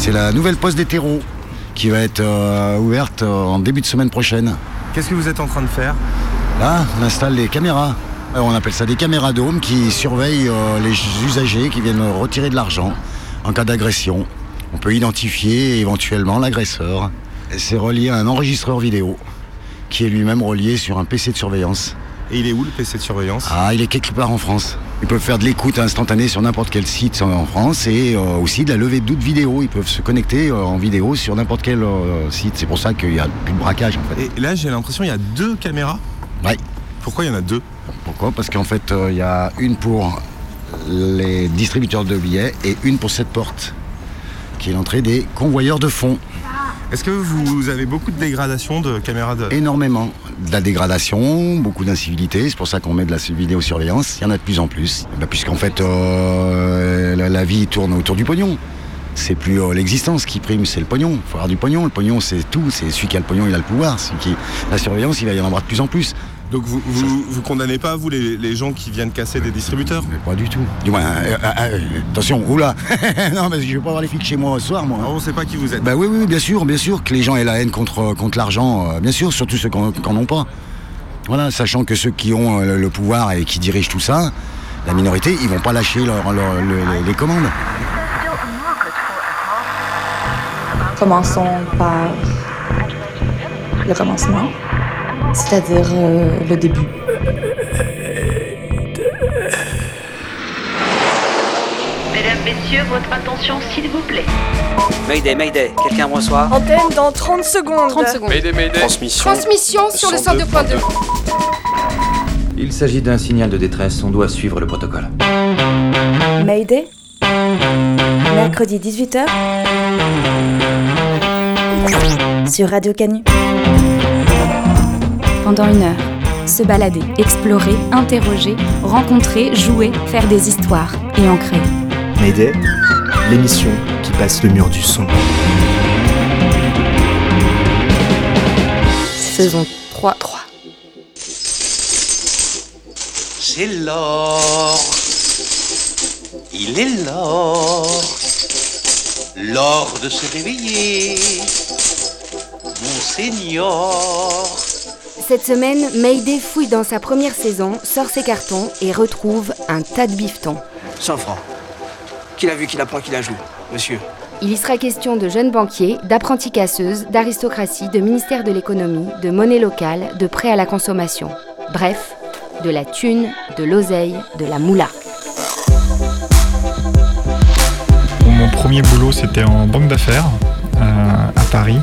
C'est la nouvelle poste des terreaux qui va être euh, ouverte euh, en début de semaine prochaine. Qu'est-ce que vous êtes en train de faire? Là, on installe les caméras. Euh, On appelle ça des caméras dômes qui surveillent euh, les usagers qui viennent retirer de l'argent en cas d'agression. On peut identifier éventuellement l'agresseur. C'est relié à un enregistreur vidéo qui est lui-même relié sur un PC de surveillance. Et il est où le PC de surveillance? Ah, il est quelque part en France. Ils peuvent faire de l'écoute instantanée sur n'importe quel site en France et euh, aussi de la levée de doute vidéo. Ils peuvent se connecter euh, en vidéo sur n'importe quel euh, site. C'est pour ça qu'il n'y a plus de braquage en fait. Et là, j'ai l'impression qu'il y a deux caméras. Ouais. Pourquoi il y en a deux? Pourquoi? Parce qu'en fait, il y a une pour les distributeurs de billets et une pour cette porte, qui est l'entrée des convoyeurs de fonds. Est-ce que vous avez beaucoup de dégradation de caméras de... Énormément. De la dégradation, beaucoup d'incivilité, c'est pour ça qu'on met de la vidéosurveillance. Il y en a de plus en plus. Bah, Puisqu'en fait, euh, la, vie tourne autour du pognon. C'est plus euh, l'existence qui prime, c'est le pognon. Il faut avoir du pognon. Le pognon, c'est tout. C'est celui qui a le pognon, il a le pouvoir. Celui qui... La surveillance, il va y en avoir de plus en plus. Donc vous, vous, vous condamnez pas, vous, les, les gens qui viennent casser des distributeurs Mais pas du tout. Du moins, euh, euh, euh, attention, oula Non, mais je vais pas avoir les flics chez moi ce soir, moi. Alors, On sait pas qui vous êtes. Bah oui, oui, bien sûr, bien sûr que les gens aient la haine contre, contre l'argent, euh, bien sûr, surtout ceux qui n'en ont pas. Voilà, sachant que ceux qui ont euh, le pouvoir et qui dirigent tout ça, la minorité, ils vont pas lâcher leur- leur- le- les, les commandes. Commençons par le commencement, c'est-à-dire euh, le début. Mesdames, Messieurs, votre attention s'il vous plaît. Mayday, Mayday, quelqu'un me reçoit? Antenne dans 30 secondes. 30 secondes. Transmission. Transmission sur le 102.2. Il s'agit d'un signal de détresse, on doit suivre le protocole. Mayday? Mercredi 18h sur Radio Canu. Pendant une heure. Se balader, explorer, interroger, rencontrer, jouer, faire des histoires et en créer. Mayday, l'émission qui passe le mur du son. Saison 3. 3. C'est l'or. Il est l'or. L'or de se réveiller. Monseigneur. Cette semaine, Mayday fouille dans sa première saison, sort ses cartons et retrouve un tas de bifetons. 100 francs. Qui l'a vu, qui l'apprend, qui la joue, monsieur Il y sera question de jeunes banquiers, d'apprentis casseuses, d'aristocratie, de ministère de l'économie, de monnaie locale, de prêts à la consommation. Bref, de la thune, de l'oseille, de la moula. Mon premier boulot, c'était en banque d'affaires euh, à Paris.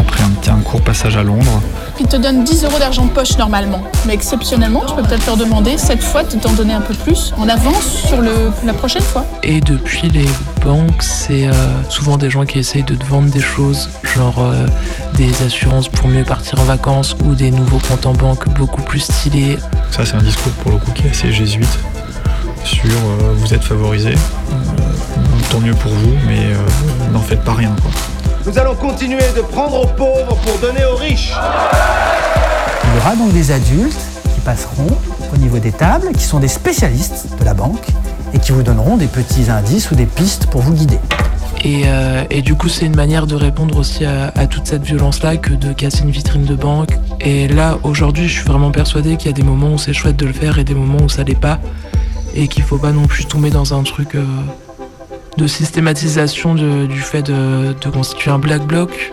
Après un petit un court passage à Londres. Ils te donnent 10 euros d'argent de poche normalement. Mais exceptionnellement, tu peux peut-être leur demander cette fois de t'en donner un peu plus en avance sur le, la prochaine fois. Et depuis les banques, c'est euh, souvent des gens qui essayent de te vendre des choses, genre euh, des assurances pour mieux partir en vacances ou des nouveaux comptes en banque beaucoup plus stylés. Ça, c'est un discours pour le coup qui est assez jésuite sur euh, vous êtes favorisé, euh, tant mieux pour vous, mais euh, n'en faites pas rien. Quoi. Nous allons continuer de prendre aux pauvres pour donner aux riches. Il y aura donc des adultes qui passeront au niveau des tables, qui sont des spécialistes de la banque et qui vous donneront des petits indices ou des pistes pour vous guider. Et, euh, du coup, c'est une manière de répondre aussi à, toute cette violence-là que de casser une vitrine de banque. Et là, aujourd'hui, je suis vraiment persuadé qu'il y a des moments où c'est chouette de le faire et des moments où ça l'est pas. Et qu'il faut pas non plus tomber dans un truc euh, de systématisation du fait de constituer un black bloc.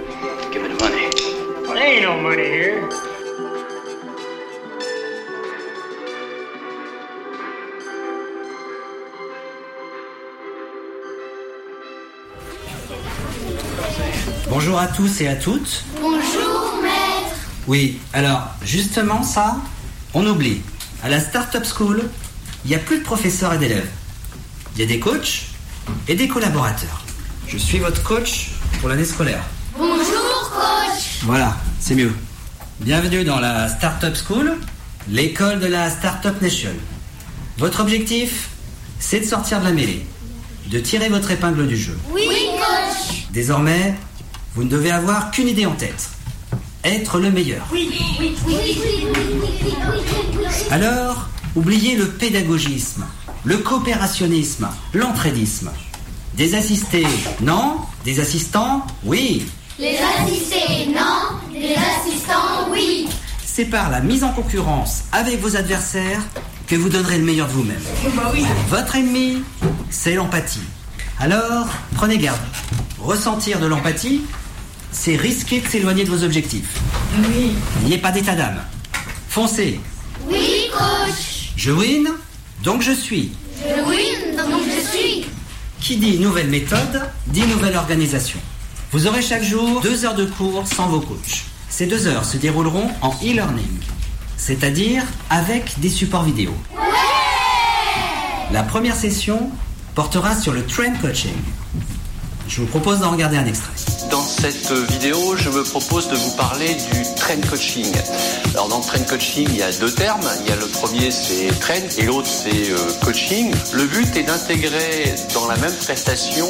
Bonjour à tous et à toutes. Bonjour, maître. Oui, alors, justement, ça, on oublie. À la Startup School, il n'y a plus de professeurs et d'élèves. Il y a des coachs et des collaborateurs. Je suis votre coach pour l'année scolaire. Bonjour, coach. Voilà, c'est mieux. Bienvenue dans la Startup School, l'école de la Startup Nation. Votre objectif, c'est de sortir de la mêlée, de tirer votre épingle du jeu. Oui, coach. Désormais, vous ne devez avoir qu'une idée en tête. Être le meilleur. Alors, oubliez le pédagogisme, le coopérationnisme, l'entraidisme. Des assistés, non Des assistants, oui. Les assistés, non. Les assistants, oui. C'est par la mise en concurrence avec vos adversaires que vous donnerez le meilleur de vous-même. Votre ennemi, c'est l'empathie. Alors, prenez garde. Ressentir de l'empathie, c'est risquer de s'éloigner de vos objectifs. Oui. N'ayez pas d'état d'âme. Foncez. Oui, coach. Je win, donc je suis. Je win, donc je suis. Qui dit nouvelle méthode, dit nouvelle organisation. Vous aurez chaque jour deux heures de cours sans vos coachs. Ces deux heures se dérouleront en e-learning, c'est-à-dire avec des supports vidéo. La première session portera sur le train coaching. Je vous propose d'en regarder un extrait. Dans cette vidéo, je me propose de vous parler du train coaching. Alors dans le train coaching, il y a deux termes. Il y a le premier, c'est train, et l'autre, c'est euh, coaching. Le but est d'intégrer dans la même prestation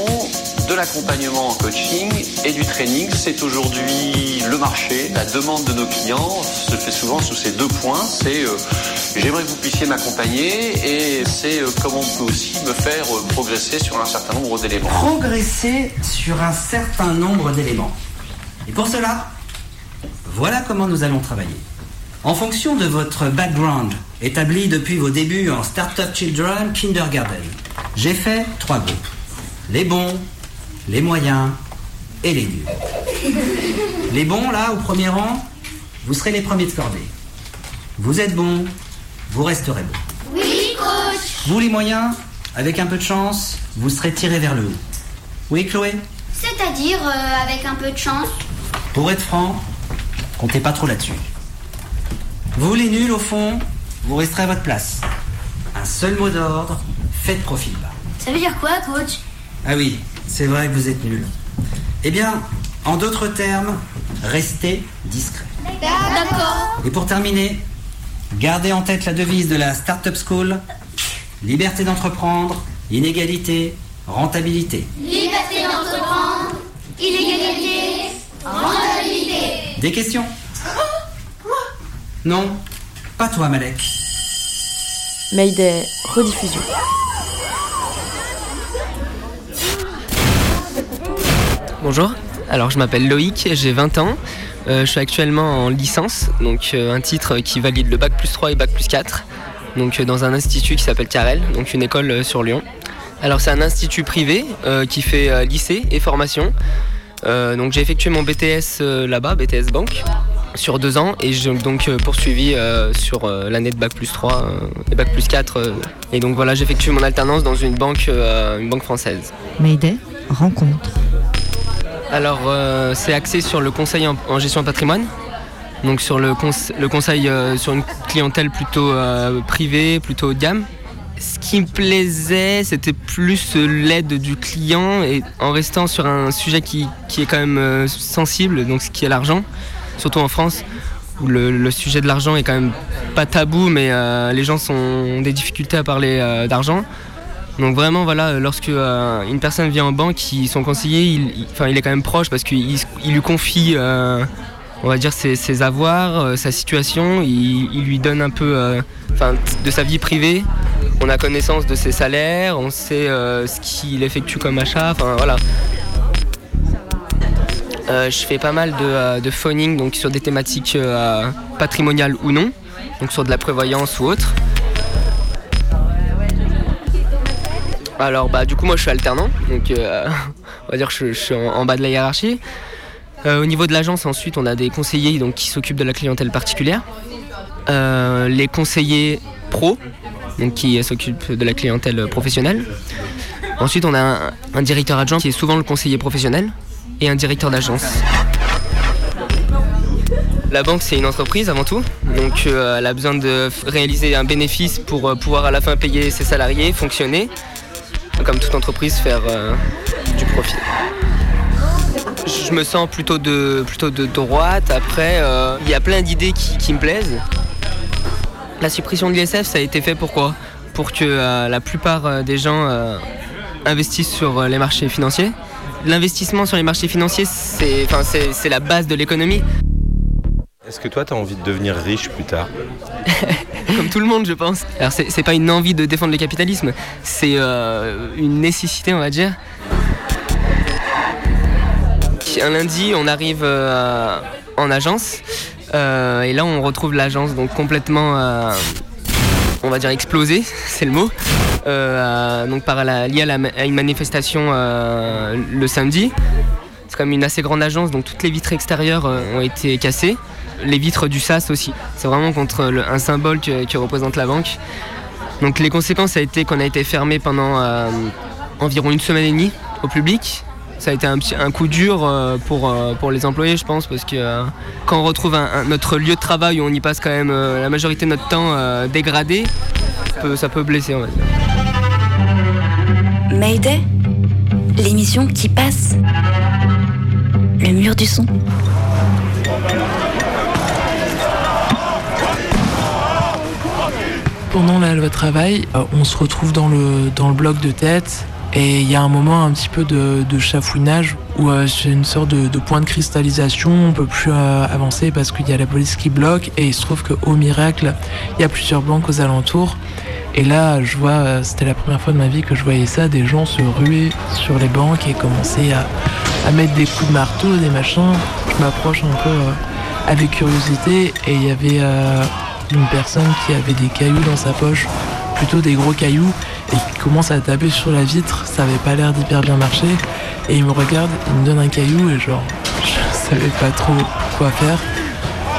de l'accompagnement en coaching et du training. C'est aujourd'hui le marché. La demande de nos clients se fait souvent sous ces deux points. C'est euh, j'aimerais que vous puissiez m'accompagner et c'est euh, comment on peut aussi me faire euh, progresser sur un certain nombre d'éléments. Progresser sur un certain nombre d'éléments. Et pour cela, voilà comment nous allons travailler. En fonction de votre background, établi depuis vos débuts en Startup Children Kindergarten, j'ai fait trois groupes. Les bons, les moyens et les nuls. Les bons, là, au premier rang, vous serez les premiers de cordée. Vous êtes bons, vous resterez bons. Oui, coach. Vous, les moyens, avec un peu de chance, vous serez tirés vers le haut. Oui, Chloé? C'est-à-dire euh, avec un peu de chance. Pour être franc, comptez pas trop là-dessus. Vous, les nuls, au fond, vous resterez à votre place. Un seul mot d'ordre, faites profil bas. Ça veut dire quoi, coach? Ah oui, c'est vrai que vous êtes nuls. Eh bien, en d'autres termes, restez discret. D'accord. Et pour terminer, gardez en tête la devise de la Startup School liberté d'entreprendre, inégalité, rentabilité. Liberté d'entreprendre, illégalité, rentabilité. Des questions? Non? Pas toi, Malek. Mayday, rediffusion. Bonjour, alors je m'appelle Loïc, j'ai 20 ans. Euh, je suis actuellement en licence, donc euh, un titre qui valide le bac plus 3 et bac plus 4, donc euh, dans un institut qui s'appelle Carrel, donc une école sur Lyon. Alors c'est un institut privé qui fait lycée et formation. Donc j'ai effectué mon BTS là-bas, BTS Banque, sur deux ans et j'ai donc poursuivi sur l'année de bac plus 3 euh, et bac plus 4. euh, et donc voilà, j'ai effectué mon alternance dans une banque, une banque française. Mayday, rencontre. Alors, euh, c'est axé sur le conseil en, gestion de patrimoine. Donc, sur le, conse- le conseil euh, sur une clientèle plutôt euh, privée, plutôt haut de gamme. Ce qui me plaisait, c'était plus l'aide du client et en restant sur un sujet qui, qui est quand même sensible, donc ce qui est l'argent, surtout en France, où le, le sujet de l'argent est quand même pas tabou, mais les gens ont des difficultés à parler d'argent. Donc vraiment, voilà, lorsque euh, une personne vient en banque, son conseiller, il, il- est quand même proche parce qu'il il lui confie, euh, on va dire, ses, avoirs, euh, sa situation. Il, lui donne un peu, euh, de sa vie privée. On a connaissance de ses salaires, on sait euh, ce qu'il effectue comme achat. Enfin voilà. Euh, je fais pas mal de, euh, de phoning donc sur des thématiques euh, patrimoniales ou non, donc sur de la prévoyance ou autre. Alors bah du coup moi je suis alternant, donc euh, on va dire que je, suis en, bas de la hiérarchie. Euh, au niveau de l'agence ensuite on a des conseillers donc, qui s'occupent de la clientèle particulière. Euh, les conseillers pro, donc qui s'occupent de la clientèle professionnelle. Ensuite on a un, directeur adjoint qui est souvent le conseiller professionnel et un directeur d'agence. La banque, c'est une entreprise avant tout, donc elle a besoin de réaliser un bénéfice pour pouvoir à la fin payer ses salariés, fonctionner, comme toute entreprise, faire euh, du profit. Je me sens plutôt de, plutôt de droite. Après, euh, il y a plein d'idées qui, qui me plaisent. La suppression de l'ISF, ça a été fait pourquoi Pour que euh, la plupart des gens investissent sur les marchés financiers. L'investissement sur les marchés financiers, c'est enfin, c'est- c'est la base de l'économie. Est-ce que toi, tu as envie de devenir riche plus tard? Comme tout le monde, je pense. Alors, c'est pas une envie de défendre le capitalisme, c'est euh, une nécessité, on va dire. un lundi, on arrive en agence. et là, on retrouve l'agence donc complètement, on va dire explosée, c'est le mot. donc par la, liée à, une manifestation le samedi. C'est comme une assez grande agence, donc toutes les vitres extérieures ont été cassées les vitres du SAS aussi. C'est vraiment contre un symbole qui représente la banque. Donc les conséquences, ça a été qu'on a été fermé pendant euh, environ une semaine et demie au public. Ça a été un, coup dur euh, pour, euh, pour les employés, je pense, parce que quand on retrouve notre lieu de travail où on y passe quand même la majorité de notre temps dégradé, ça peut, ça peut blesser, on va dire. Mayday, l'émission qui passe. Le mur du son. Pendant la loi travail, euh, on se retrouve dans le, dans le bloc de tête et il y a un moment un petit peu de, chafouinage où euh, c'est une sorte de, point de cristallisation, on peut plus euh, avancer parce qu'il y a la police qui bloque et il se trouve qu'au miracle, il y a plusieurs banques aux alentours. Et là, je vois, c'était la première fois de ma vie que je voyais ça, des gens se ruer sur les banques et commencer à, à mettre des coups de marteau, des machins. Je m'approche un peu avec curiosité et il y avait une personne qui avait des cailloux dans sa poche, plutôt des gros cailloux, et qui commence à taper sur la vitre. Ça avait pas l'air d'hyper bien marcher. Et il me regarde, il me donne un caillou, et genre, je savais pas trop quoi faire.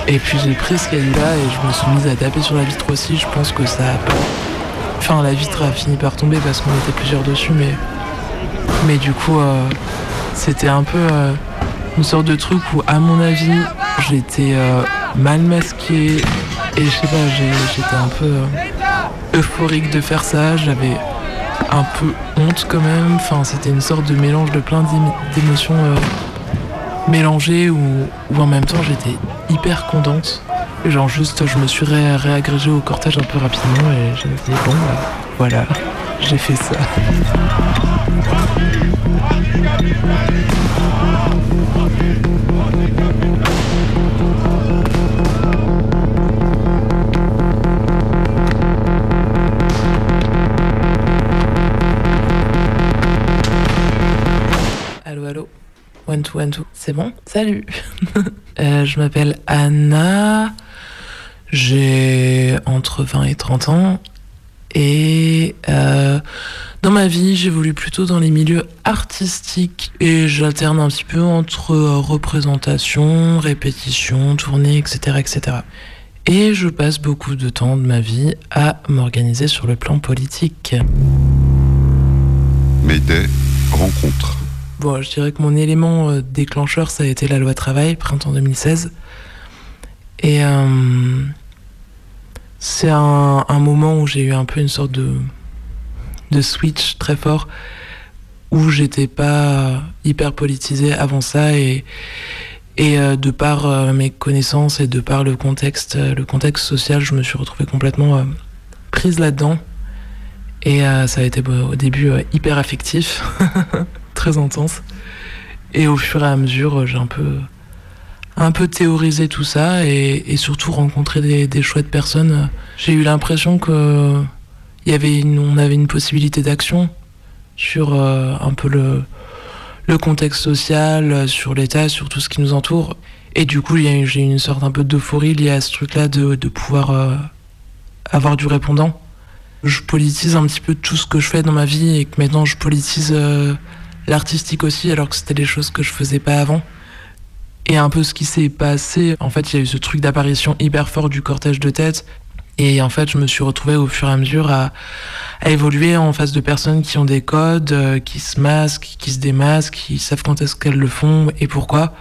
Et puis j'ai pris ce caillou-là et je me suis mise à taper sur la vitre aussi. Je pense que ça a pas. Enfin, la vitre a fini par tomber parce qu'on était plusieurs dessus, mais. Mais du coup, euh, c'était un peu euh, une sorte de truc où, à mon avis, j'étais euh, mal masqué, et je sais pas, j'étais un peu euh, euphorique de faire ça, j'avais un peu honte quand même. Enfin, c'était une sorte de mélange de plein d'émotions euh, mélangées où, en même temps j'étais hyper contente. genre juste, je me suis réagrégée au cortège un peu rapidement et j'ai dit bon, bah, voilà, j'ai fait ça. One two, one two. C'est bon? Salut euh, Je m'appelle Anna. J'ai entre 20 et 30 ans. Et euh, dans ma vie, j'évolue plutôt dans les milieux artistiques et j'alterne un petit peu entre euh, représentation, répétition, tournée, etc., etc. Et je passe beaucoup de temps de ma vie à m'organiser sur le plan politique. Mais des rencontres. Bon, je dirais que mon élément euh, déclencheur, ça a été la loi travail, printemps 2016. Et euh, c'est un, moment où j'ai eu un peu une sorte de, de switch très fort, où j'étais pas hyper politisé avant ça et, et euh, de par mes connaissances et de par le contexte, le contexte social, je me suis retrouvée complètement prise là-dedans. Et ça a été au début hyper affectif. très intense. Et au fur et à mesure, j'ai un peu, un peu théorisé tout ça et, surtout rencontré des, chouettes personnes. J'ai eu l'impression que y avait on avait une possibilité d'action sur euh, un peu le, le contexte social, sur l'État, sur tout ce qui nous entoure. Et du coup, j'ai eu une sorte un peu d'euphorie liée à ce truc-là de, de pouvoir euh, avoir du répondant. Je politise un petit peu tout ce que je fais dans ma vie et que maintenant je politise euh, l'artistique aussi, alors que c'était des choses que je faisais pas avant. Et un peu ce qui s'est passé, en fait, il y a eu ce truc d'apparition hyper fort du cortège de tête. Et en fait, je me suis retrouvée au fur et à mesure à, évoluer en face de personnes qui ont des codes, euh, qui se masquent, qui se démasquent, qui savent quand est-ce qu'elles le font et pourquoi.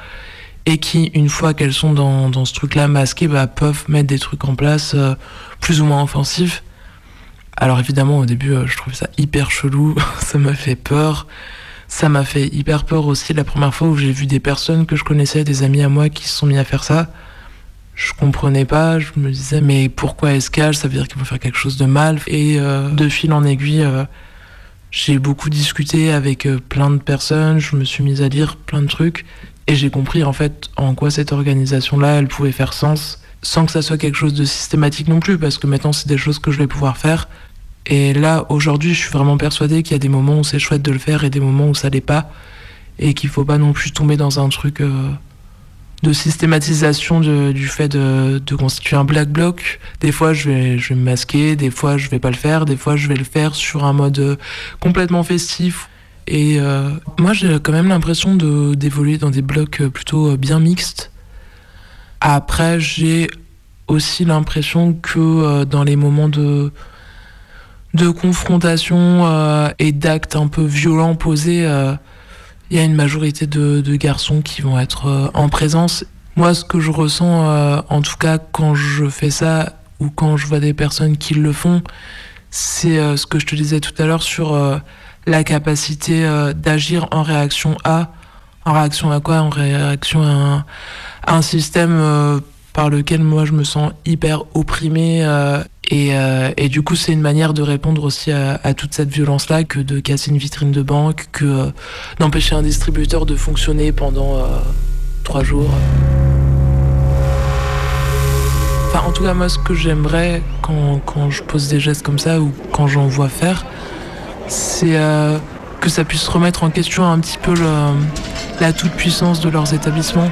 Et qui, une fois qu'elles sont dans, ce truc-là masqué, bah, peuvent mettre des trucs en place euh, plus ou moins offensifs. Alors évidemment, au début, euh, je trouvais ça hyper chelou, ça m'a fait peur. Ça m'a fait hyper peur aussi la première fois où j'ai vu des personnes que je connaissais, des amis à moi qui se sont mis à faire ça. Je comprenais pas, je me disais mais pourquoi escale Ça veut dire qu'ils vont faire quelque chose de mal? Et euh, de fil en aiguille, euh, j'ai beaucoup discuté avec euh, plein de personnes, je me suis mise à lire plein de trucs et j'ai compris en fait en quoi cette organisation-là, elle pouvait faire sens sans que ça soit quelque chose de systématique non plus parce que maintenant c'est des choses que je vais pouvoir faire et là, aujourd'hui, je suis vraiment persuadée qu'il y a des moments où c'est chouette de le faire et des moments où ça l'est pas. et qu'il faut pas non plus tomber dans un truc euh, de systématisation du fait de, constituer un black bloc. Des fois, je vais, je vais me masquer, des fois, je vais pas le faire, des fois, je vais le faire sur un mode euh, complètement festif. Et euh, moi, j'ai quand même l'impression d'évoluer dans des blocs plutôt bien mixtes. Après, j'ai aussi l'impression que dans les moments de, de confrontation euh, et d'actes un peu violents posés, euh, il y a une majorité de, garçons qui vont être euh, en présence. Moi, ce que je ressens, euh, en tout cas quand je fais ça ou quand je vois des personnes qui le font, c'est euh, ce que je te disais tout à l'heure sur euh, la capacité euh, d'agir en réaction à. En réaction à quoi? En réaction à un, à un système euh, par lequel moi je me sens hyper opprimé euh, et, euh, et du coup c'est une manière de répondre aussi à, toute cette violence là que de casser une vitrine de banque que euh, d'empêcher un distributeur de fonctionner pendant euh, trois jours. En tout cas moi ce que j'aimerais quand, je pose des gestes comme ça ou quand j'en vois faire c'est que ça puisse remettre en question un petit peu la toute puissance de leurs établissements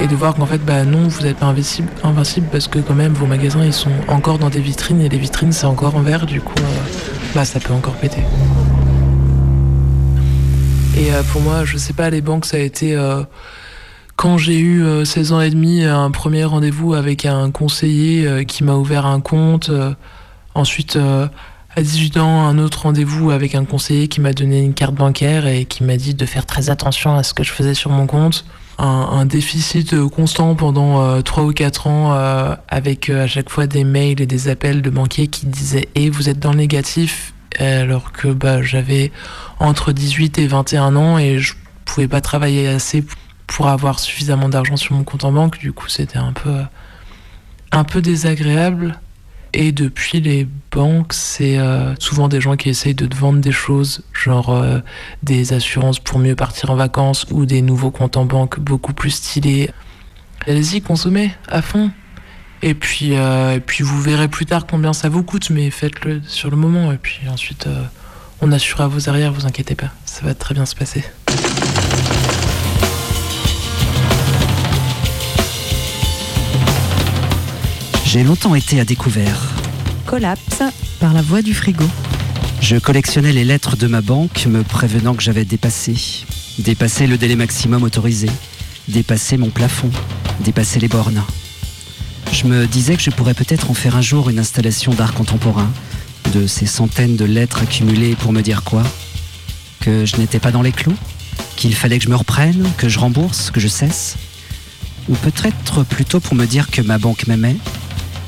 et de voir qu'en fait bah non vous n'êtes pas invincible, parce que quand même vos magasins ils sont encore dans des vitrines et les vitrines c'est encore en verre du coup euh, bah ça peut encore péter et euh, pour moi je sais pas les banques ça a été euh, quand j'ai eu euh, 16 ans et demi un premier rendez-vous avec un conseiller euh, qui m'a ouvert un compte euh, ensuite euh, à 18 ans, un autre rendez-vous avec un conseiller qui m'a donné une carte bancaire et qui m'a dit de faire très attention à ce que je faisais sur mon compte. Un, déficit euh, constant pendant euh, 3 ou 4 ans euh, avec à chaque fois des mails et des appels de banquiers qui disaient « Et vous êtes dans le négatif ?» alors que bah, j'avais entre 18 et 21 ans et je pouvais pas travailler assez pour avoir suffisamment d'argent sur mon compte en banque. Du coup, c'était un peu, un peu désagréable. Et depuis les banques, c'est euh, souvent des gens qui essayent de te vendre des choses, genre euh, des assurances pour mieux partir en vacances ou des nouveaux comptes en banque beaucoup plus stylés. Allez-y, consommez à fond. Et puis, euh, et puis vous verrez plus tard combien ça vous coûte, mais faites-le sur le moment. Et puis ensuite, on assurera vos arrières, vous inquiétez pas, ça va très bien se passer. J'ai longtemps été à découvert. Collapse par la voie du frigo. Je collectionnais les lettres de ma banque me prévenant que j'avais dépassé. Dépassé le délai maximum autorisé. Dépassé mon plafond. Dépassé les bornes. Je me disais que je pourrais peut-être en faire un jour une installation d'art contemporain. De ces centaines de lettres accumulées pour me dire quoi? Que je n'étais pas dans les clous? Qu'il fallait que je me reprenne? Que je rembourse? Que je cesse? Ou peut-être plutôt pour me dire que ma banque m'aimait?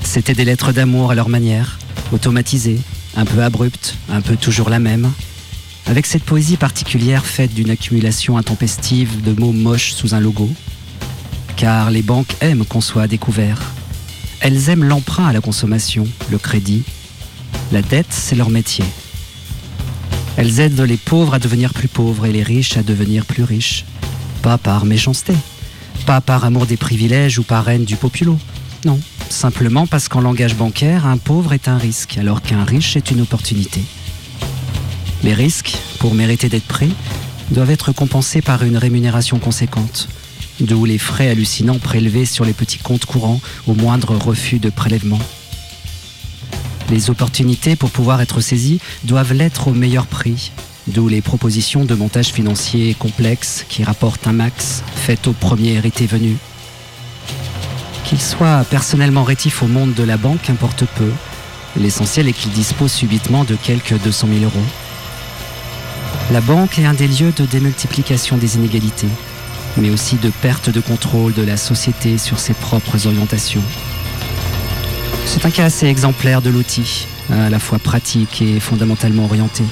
C'était des lettres d'amour à leur manière, automatisées, un peu abruptes, un peu toujours la même, avec cette poésie particulière faite d'une accumulation intempestive de mots moches sous un logo. Car les banques aiment qu'on soit découvert. Elles aiment l'emprunt à la consommation, le crédit. La dette, c'est leur métier. Elles aident les pauvres à devenir plus pauvres et les riches à devenir plus riches. Pas par méchanceté, pas par amour des privilèges ou par haine du populo. Non, simplement parce qu'en langage bancaire, un pauvre est un risque, alors qu'un riche est une opportunité. Les risques, pour mériter d'être pris, doivent être compensés par une rémunération conséquente, d'où les frais hallucinants prélevés sur les petits comptes courants au moindre refus de prélèvement. Les opportunités pour pouvoir être saisies doivent l'être au meilleur prix, d'où les propositions de montage financier complexes qui rapportent un max, faites au premier hérité venu. Qu'il soit personnellement rétif au monde de la banque importe peu. L'essentiel est qu'il dispose subitement de quelques 200 000 euros. La banque est un des lieux de démultiplication des inégalités, mais aussi de perte de contrôle de la société sur ses propres orientations. C'est un cas assez exemplaire de l'outil, à la fois pratique et fondamentalement orienté.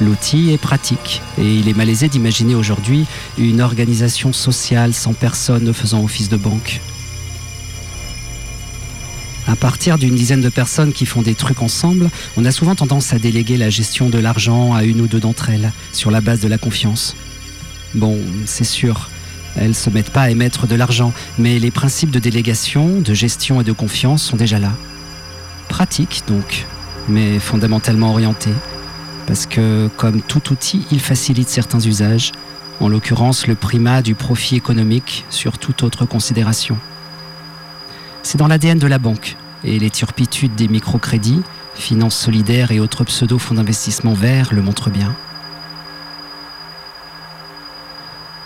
L'outil est pratique et il est malaisé d'imaginer aujourd'hui une organisation sociale sans personne faisant office de banque. À partir d'une dizaine de personnes qui font des trucs ensemble, on a souvent tendance à déléguer la gestion de l'argent à une ou deux d'entre elles, sur la base de la confiance. Bon, c'est sûr, elles se mettent pas à émettre de l'argent, mais les principes de délégation, de gestion et de confiance sont déjà là. Pratiques donc, mais fondamentalement orientés. Parce que, comme tout outil, il facilite certains usages, en l'occurrence le primat du profit économique sur toute autre considération. C'est dans l'ADN de la banque, et les turpitudes des microcrédits, finances solidaires et autres pseudo-fonds d'investissement verts le montrent bien.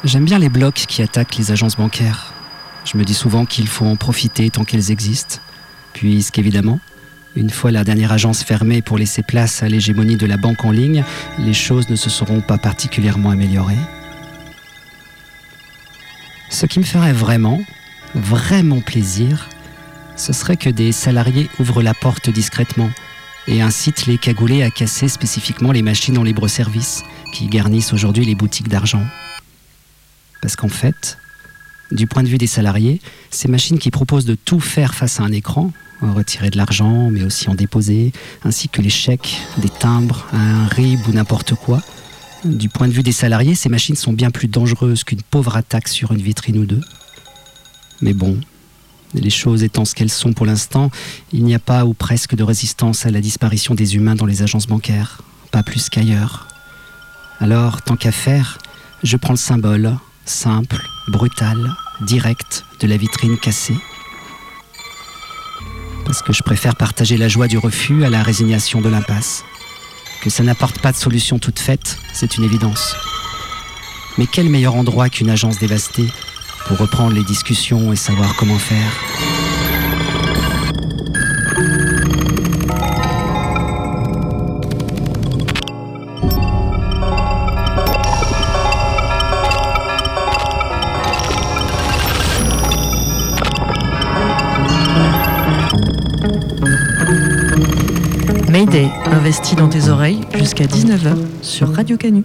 J'aime bien les blocs qui attaquent les agences bancaires. Je me dis souvent qu'il faut en profiter tant qu'elles existent, puisqu'évidemment, une fois la dernière agence fermée pour laisser place à l'hégémonie de la banque en ligne, les choses ne se seront pas particulièrement améliorées. Ce qui me ferait vraiment, vraiment plaisir, ce serait que des salariés ouvrent la porte discrètement et incitent les cagoulés à casser spécifiquement les machines en libre service qui garnissent aujourd'hui les boutiques d'argent. Parce qu'en fait, du point de vue des salariés, ces machines qui proposent de tout faire face à un écran, retirer de l'argent, mais aussi en déposer, ainsi que les chèques, des timbres, un RIB ou n'importe quoi, du point de vue des salariés, ces machines sont bien plus dangereuses qu'une pauvre attaque sur une vitrine ou deux. Mais bon, les choses étant ce qu'elles sont pour l'instant, il n'y a pas ou presque de résistance à la disparition des humains dans les agences bancaires, pas plus qu'ailleurs. Alors, tant qu'à faire, je prends le symbole, simple, brutal, direct, de la vitrine cassée. Parce que je préfère partager la joie du refus à la résignation de l'impasse. Que ça n'apporte pas de solution toute faite, c'est une évidence. Mais quel meilleur endroit qu'une agence dévastée pour reprendre les discussions et savoir comment faire Mayday, investi dans tes oreilles jusqu'à 19h sur Radio Canu.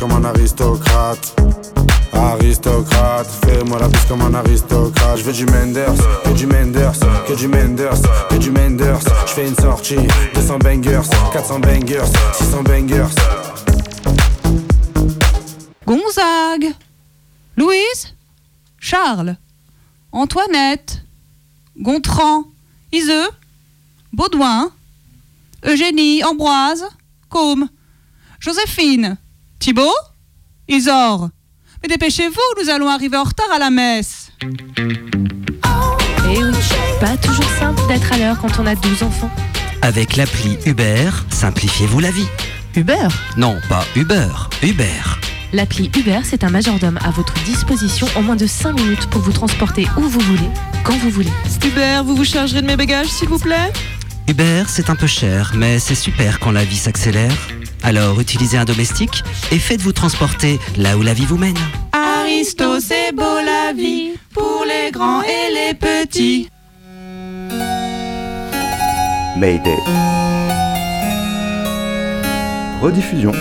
Comme un aristocrate. Aristocrate, fais-moi la bise comme un aristocrate. Je veux du Menders, que du Menders, que du Menders, que du Menders. Je fais une sortie, 200 bangers, 400 bangers, 600 bangers. Gonzague, Louise, Charles, Antoinette, Gontran, Iseux, Baudouin, Eugénie, Ambroise, Côme, Joséphine, Thibault, Isor. Mais dépêchez-vous, nous allons arriver en retard à la messe. Eh oui, pas toujours simple d'être à l'heure quand on a 12 enfants. Avec l'appli Uber, simplifiez-vous la vie. Uber? Non, pas Uber, Uber. L'appli Uber, c'est un majordome à votre disposition en moins de 5 minutes pour vous transporter où vous voulez, quand vous voulez. Uber, vous vous chargerez de mes bagages, s'il vous plaît? Uber, c'est un peu cher, mais c'est super quand la vie s'accélère. Alors utilisez un domestique et faites-vous transporter là où la vie vous mène. Aristo, c'est beau la vie, pour les grands et les petits. Mayday. Rediffusion.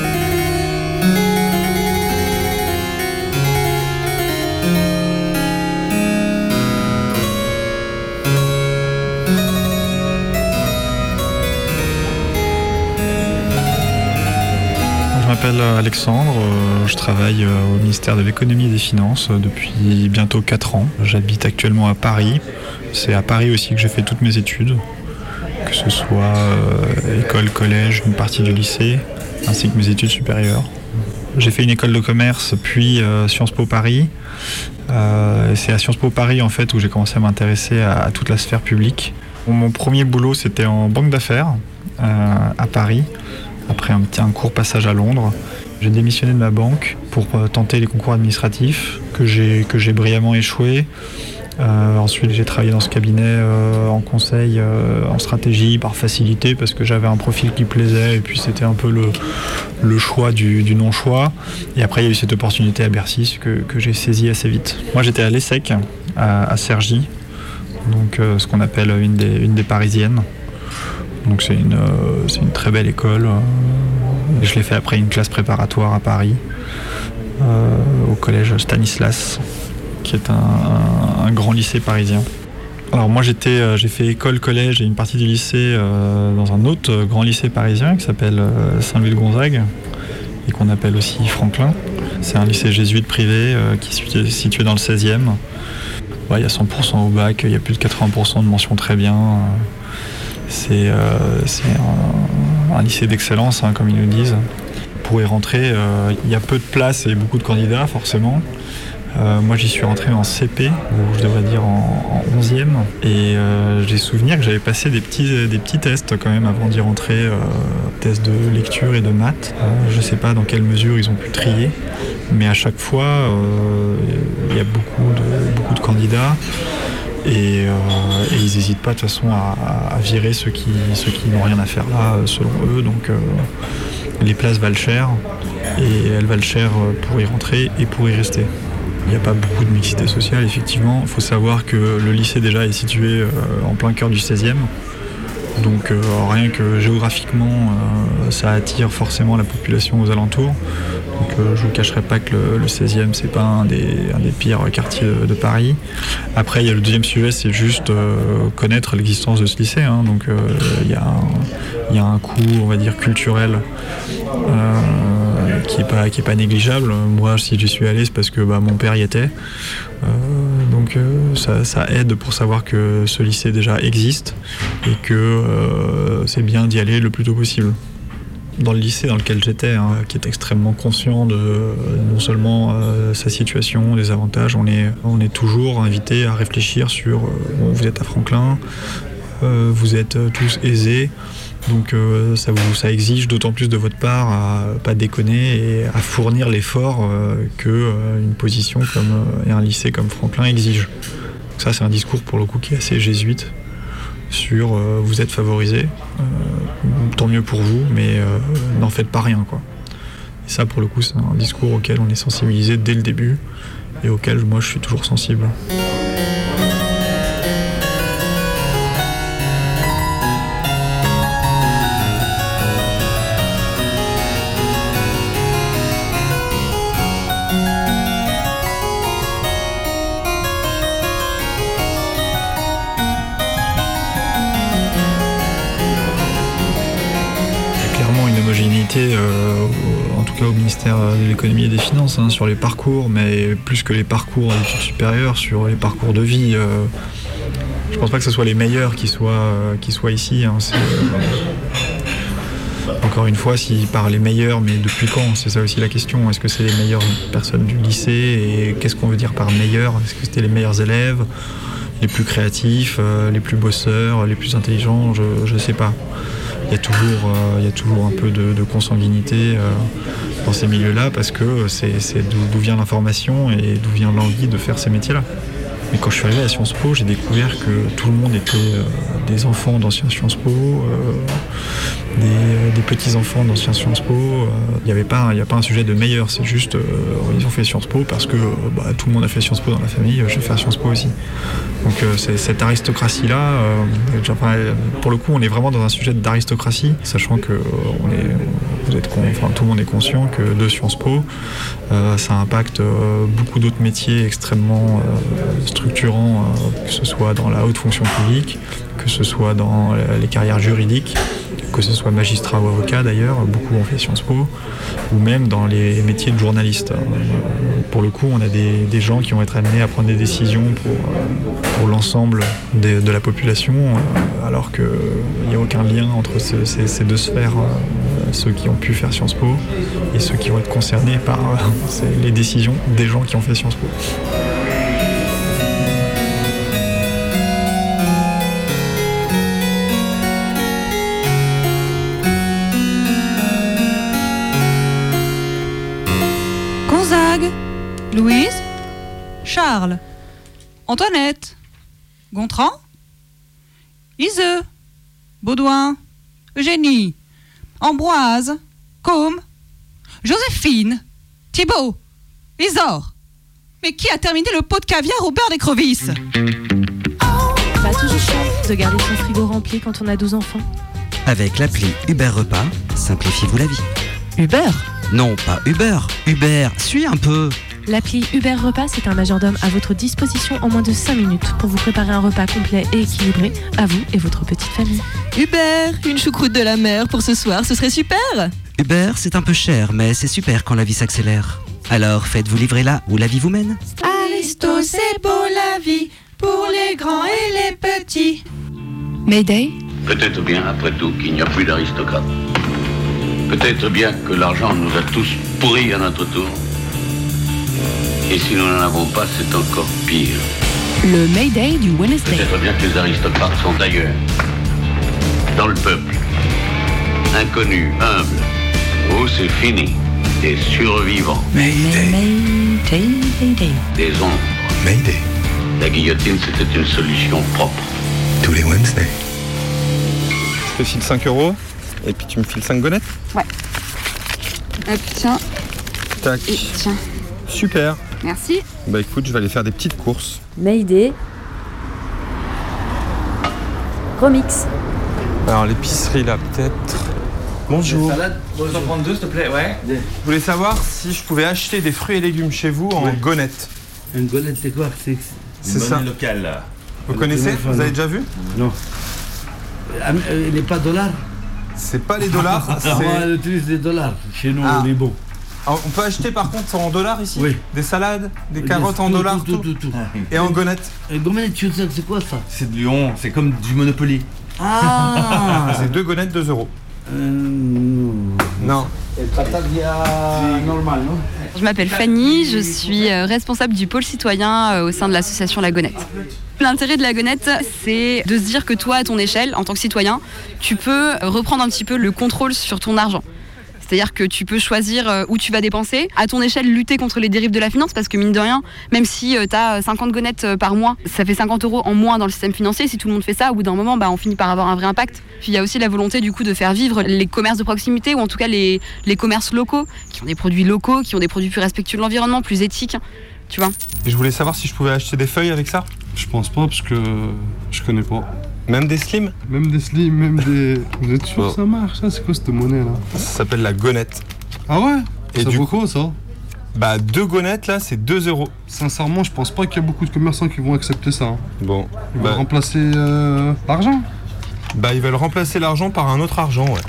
M'appelle Alexandre, euh, je travaille euh, au ministère de l'économie et des finances euh, depuis bientôt 4 ans. J'habite actuellement à Paris. C'est à Paris aussi que j'ai fait toutes mes études, que ce soit école, collège, une partie du lycée, ainsi que mes études supérieures. J'ai fait une école de commerce, puis Sciences Po Paris. c'est à Sciences Po Paris en fait où j'ai commencé à m'intéresser à, toute la sphère publique. Mon premier boulot c'était en banque d'affaires à Paris, après un, court passage à Londres. J'ai démissionné de ma banque pour euh, tenter les concours administratifs que j'ai que brillamment échoué. Euh, ensuite, j'ai travaillé dans ce cabinet euh, en conseil, en stratégie, par facilité, parce que j'avais un profil qui plaisait, et puis c'était un peu le, choix du, non-choix. Et après, il y a eu cette opportunité à Bercy que, j'ai saisie assez vite. Moi, j'étais à l'ESSEC, à, Cergy, donc ce qu'on appelle une des, une des parisiennes. Donc c'est une, une très belle école je l'ai fait après une classe préparatoire à Paris, euh, au collège Stanislas, qui est un, grand lycée parisien. Alors moi j'étais, euh, j'ai fait école, collège et une partie du lycée euh, dans un autre grand lycée parisien qui s'appelle Saint-Louis-de-Gonzague et qu'on appelle aussi Franklin. C'est un lycée jésuite privé qui est situé dans le 16e. il y a 100% au bac, il y a plus de 80% de mentions très bien. C'est un, lycée d'excellence, hein, comme ils nous disent. Pour y rentrer, euh, il y a peu de places et beaucoup de candidats, forcément. Euh, moi, j'y suis rentré en CP, ou je devrais dire en, 11e. Et euh, j'ai souvenir que j'avais passé des petits, des petits tests quand même avant d'y rentrer, tests de lecture et de maths. je ne sais pas dans quelle mesure ils ont pu trier, mais à chaque fois, il y a beaucoup de, beaucoup de candidats. Euh, et, ils n'hésitent pas de toute façon à, virer ceux qui, ceux qui n'ont rien à faire là, selon eux. Donc euh, les places valent cher et elles valent cher pour y rentrer et pour y rester. Il n'y a pas beaucoup de mixité sociale, effectivement. Il faut savoir que le lycée déjà est situé euh, en plein cœur du 16e. Donc rien que géographiquement, ça attire forcément la population aux alentours. Donc euh, je vous cacherai pas que le, 16e c'est pas un des, pires quartiers de, Paris. Après il y a le deuxième sujet c'est juste euh, connaître l'existence de ce lycée. Hein. donc euh, il y, a un coût on va dire culturel qui est pas pas négligeable. Moi si j'y suis allé c'est parce que bah, mon père y était. Donc ça, ça, aide pour savoir que ce lycée déjà existe et que c'est bien d'y aller le plus tôt possible. Dans le lycée dans lequel j'étais, hein, qui est extrêmement conscient de non seulement euh, sa situation, des avantages, on est, on est toujours invité à réfléchir sur, euh, vous êtes à Franklin, euh, vous êtes tous aisés, donc ça, vous, ça exige d'autant plus de votre part à pas déconner et à fournir l'effort que une position comme et un lycée comme Franklin exige. Ça c'est un discours pour le coup qui est assez jésuite sur vous êtes favorisé, tant mieux pour vous, mais euh, n'en faites pas rien. Quoi. Et ça, pour le coup, c'est un discours auquel on est sensibilisé dès le début et auquel moi je suis toujours sensible. Au ministère de l'économie et des finances, hein, sur les parcours, mais plus que les parcours d'études supérieures, sur les parcours de vie. Euh, je pense pas que ce soit les meilleurs qui soient, euh, qui soient ici. Hein, encore une fois, s'ils parlent les meilleurs, mais depuis quand C'est ça aussi la question. Est-ce que c'est les meilleures personnes du lycée Et qu'est-ce qu'on veut dire par meilleurs Est-ce que c'était les meilleurs élèves les plus créatifs, les plus bosseurs, les plus intelligents, je ne sais pas il y a toujours, euh, y a toujours un peu de, consanguinité euh, dans ces milieux-là parce que c'est d'où vient l'information et d'où vient l'envie de faire ces métiers-là. Mais quand je suis arrivé à Sciences Po, j'ai découvert que tout le monde était euh, des enfants d'anciens Sciences Po, des, petits-enfants d'anciens Sciences Po. Il n'y avait pas, a pas un sujet de meilleur, c'est juste, ils ont fait Sciences Po parce que bah, tout le monde a fait Sciences Po dans la famille, je vais faire Sciences Po aussi. Donc euh, cette aristocratie-là, euh, pour le coup, on est vraiment dans un sujet d'aristocratie, sachant que euh, tout le monde est conscient que de Sciences Po, ça impacte beaucoup d'autres métiers extrêmement structurants, que ce soit dans la haute fonction publique, que ce soit dans les carrières juridiques que ce soit magistrat ou avocat d'ailleurs, beaucoup ont fait Sciences Po, ou même dans les métiers de journaliste. Euh, Pour le coup, on a des, gens qui vont être amenés à prendre des décisions pour, euh, l'ensemble de la population, euh, alors qu'il n'y a aucun lien entre ce- ces, deux sphères, ceux qui ont pu faire Sciences Po et ceux qui vont être concernés par les décisions des gens qui ont fait Sciences Po. Louise, Charles, Antoinette, Gontran, Iseux, Baudouin, Eugénie, Ambroise, Côme, Joséphine, Thibault, Isor. Mais qui a terminé le pot de caviar au beurre d'écrevisse? Bah, toujours chiant de garder son frigo rempli quand on a 12 enfants. Avec l'appli Uber Repas, simplifiez-vous la vie. Uber? Non, pas Uber. Uber, suis un peu. L'appli Uber Repas, c'est un majordome à votre disposition en moins de 5 minutes pour vous préparer un repas complet et équilibré à vous et votre petite famille. Uber, une choucroute de la mer pour ce soir, ce serait super Uber, c'est un peu cher, mais c'est super quand la vie s'accélère. Alors faites-vous livrer là où la vie vous mène. Aristo, c'est beau la vie, pour les grands et les petits. Mayday? Peut-être bien, après tout, qu'il n'y a plus d'aristocrates. Peut-être bien que l'argent nous a tous pourris à notre tour. Et si nous n'en avons pas, c'est encore pire. Le Mayday du Wednesday. Peut-être bien que les aristocrates sont ailleurs. Dans le peuple. Inconnus, humbles. Oh, c'est fini. Des survivants. Mayday. Mayday. Des ombres. Mayday. La guillotine, c'était une solution propre. Tous les Wednesday. Je te file 5 euros et puis tu me files 5 gonnettes Ouais. Hop, tiens. Tac. Et tiens. Super. Merci. Bah écoute, je vais aller faire des petites courses. Mayday. Remix. Alors l'épicerie là peut-être. Bonjour. En prendre deux, s'il te plaît, ouais. Je voulais savoir si je pouvais acheter des fruits et légumes chez vous en gonnettes. Une gonette, c'est quoi C'est C'est? Ça. locale, là. Vous connaissez? Vous avez déjà vu? Non. Ah, euh, les pas dollars C'est pas les dollars, c'est- On utilise les dollars. Chez nous, Ah. on est bon. Alors, on peut acheter par contre en dollars ici Oui. Des salades, des carottes en dollars, tout, tout, tout, tout. Et en gonnettes Et gommette, tu sais, c'est quoi ça C'est de Lyon, c'est comme du Monopoly. Ah C'est deux gonnettes, 2 euros. Non. normal, non Je m'appelle Fanny, je suis euh, responsable du pôle citoyen euh, au sein de l'association La Gonette. L'intérêt de la gonette, c'est de se dire que toi, à ton échelle, en tant que citoyen, tu peux reprendre un petit peu le contrôle sur ton argent. C'est-à-dire que tu peux choisir euh, où tu vas dépenser, à ton échelle lutter contre les dérives de la finance, parce que mine de rien, même si tu as 50 gonnettes euh, par mois, ça fait 50 euros en moins dans le système financier. Si tout le monde fait ça, au bout d'un moment, bah, on finit par avoir un vrai impact. Puis il y a aussi la volonté du coup de faire vivre les commerces de proximité, ou en tout cas les, les commerces locaux, qui ont des produits locaux, qui ont des produits plus respectueux de l'environnement, plus éthiques. Tu vois Et je voulais savoir si je pouvais acheter des feuilles avec ça? Je pense pas parce que je connais pas. Même des slims Même des slims, même des. Vous êtes sûr que ça marche ça C'est quoi cette monnaie là Ça s'appelle la gonette. Ah ouais Et Ça du vaut coup quoi ça Bah deux gonnettes là, c'est 2 euros. Sincèrement, je pense pas qu'il y a beaucoup de commerçants qui vont accepter ça. hein. Bon. Ils bah, vont remplacer euh, l'argent. bah ils veulent remplacer l'argent par un autre argent, ouais.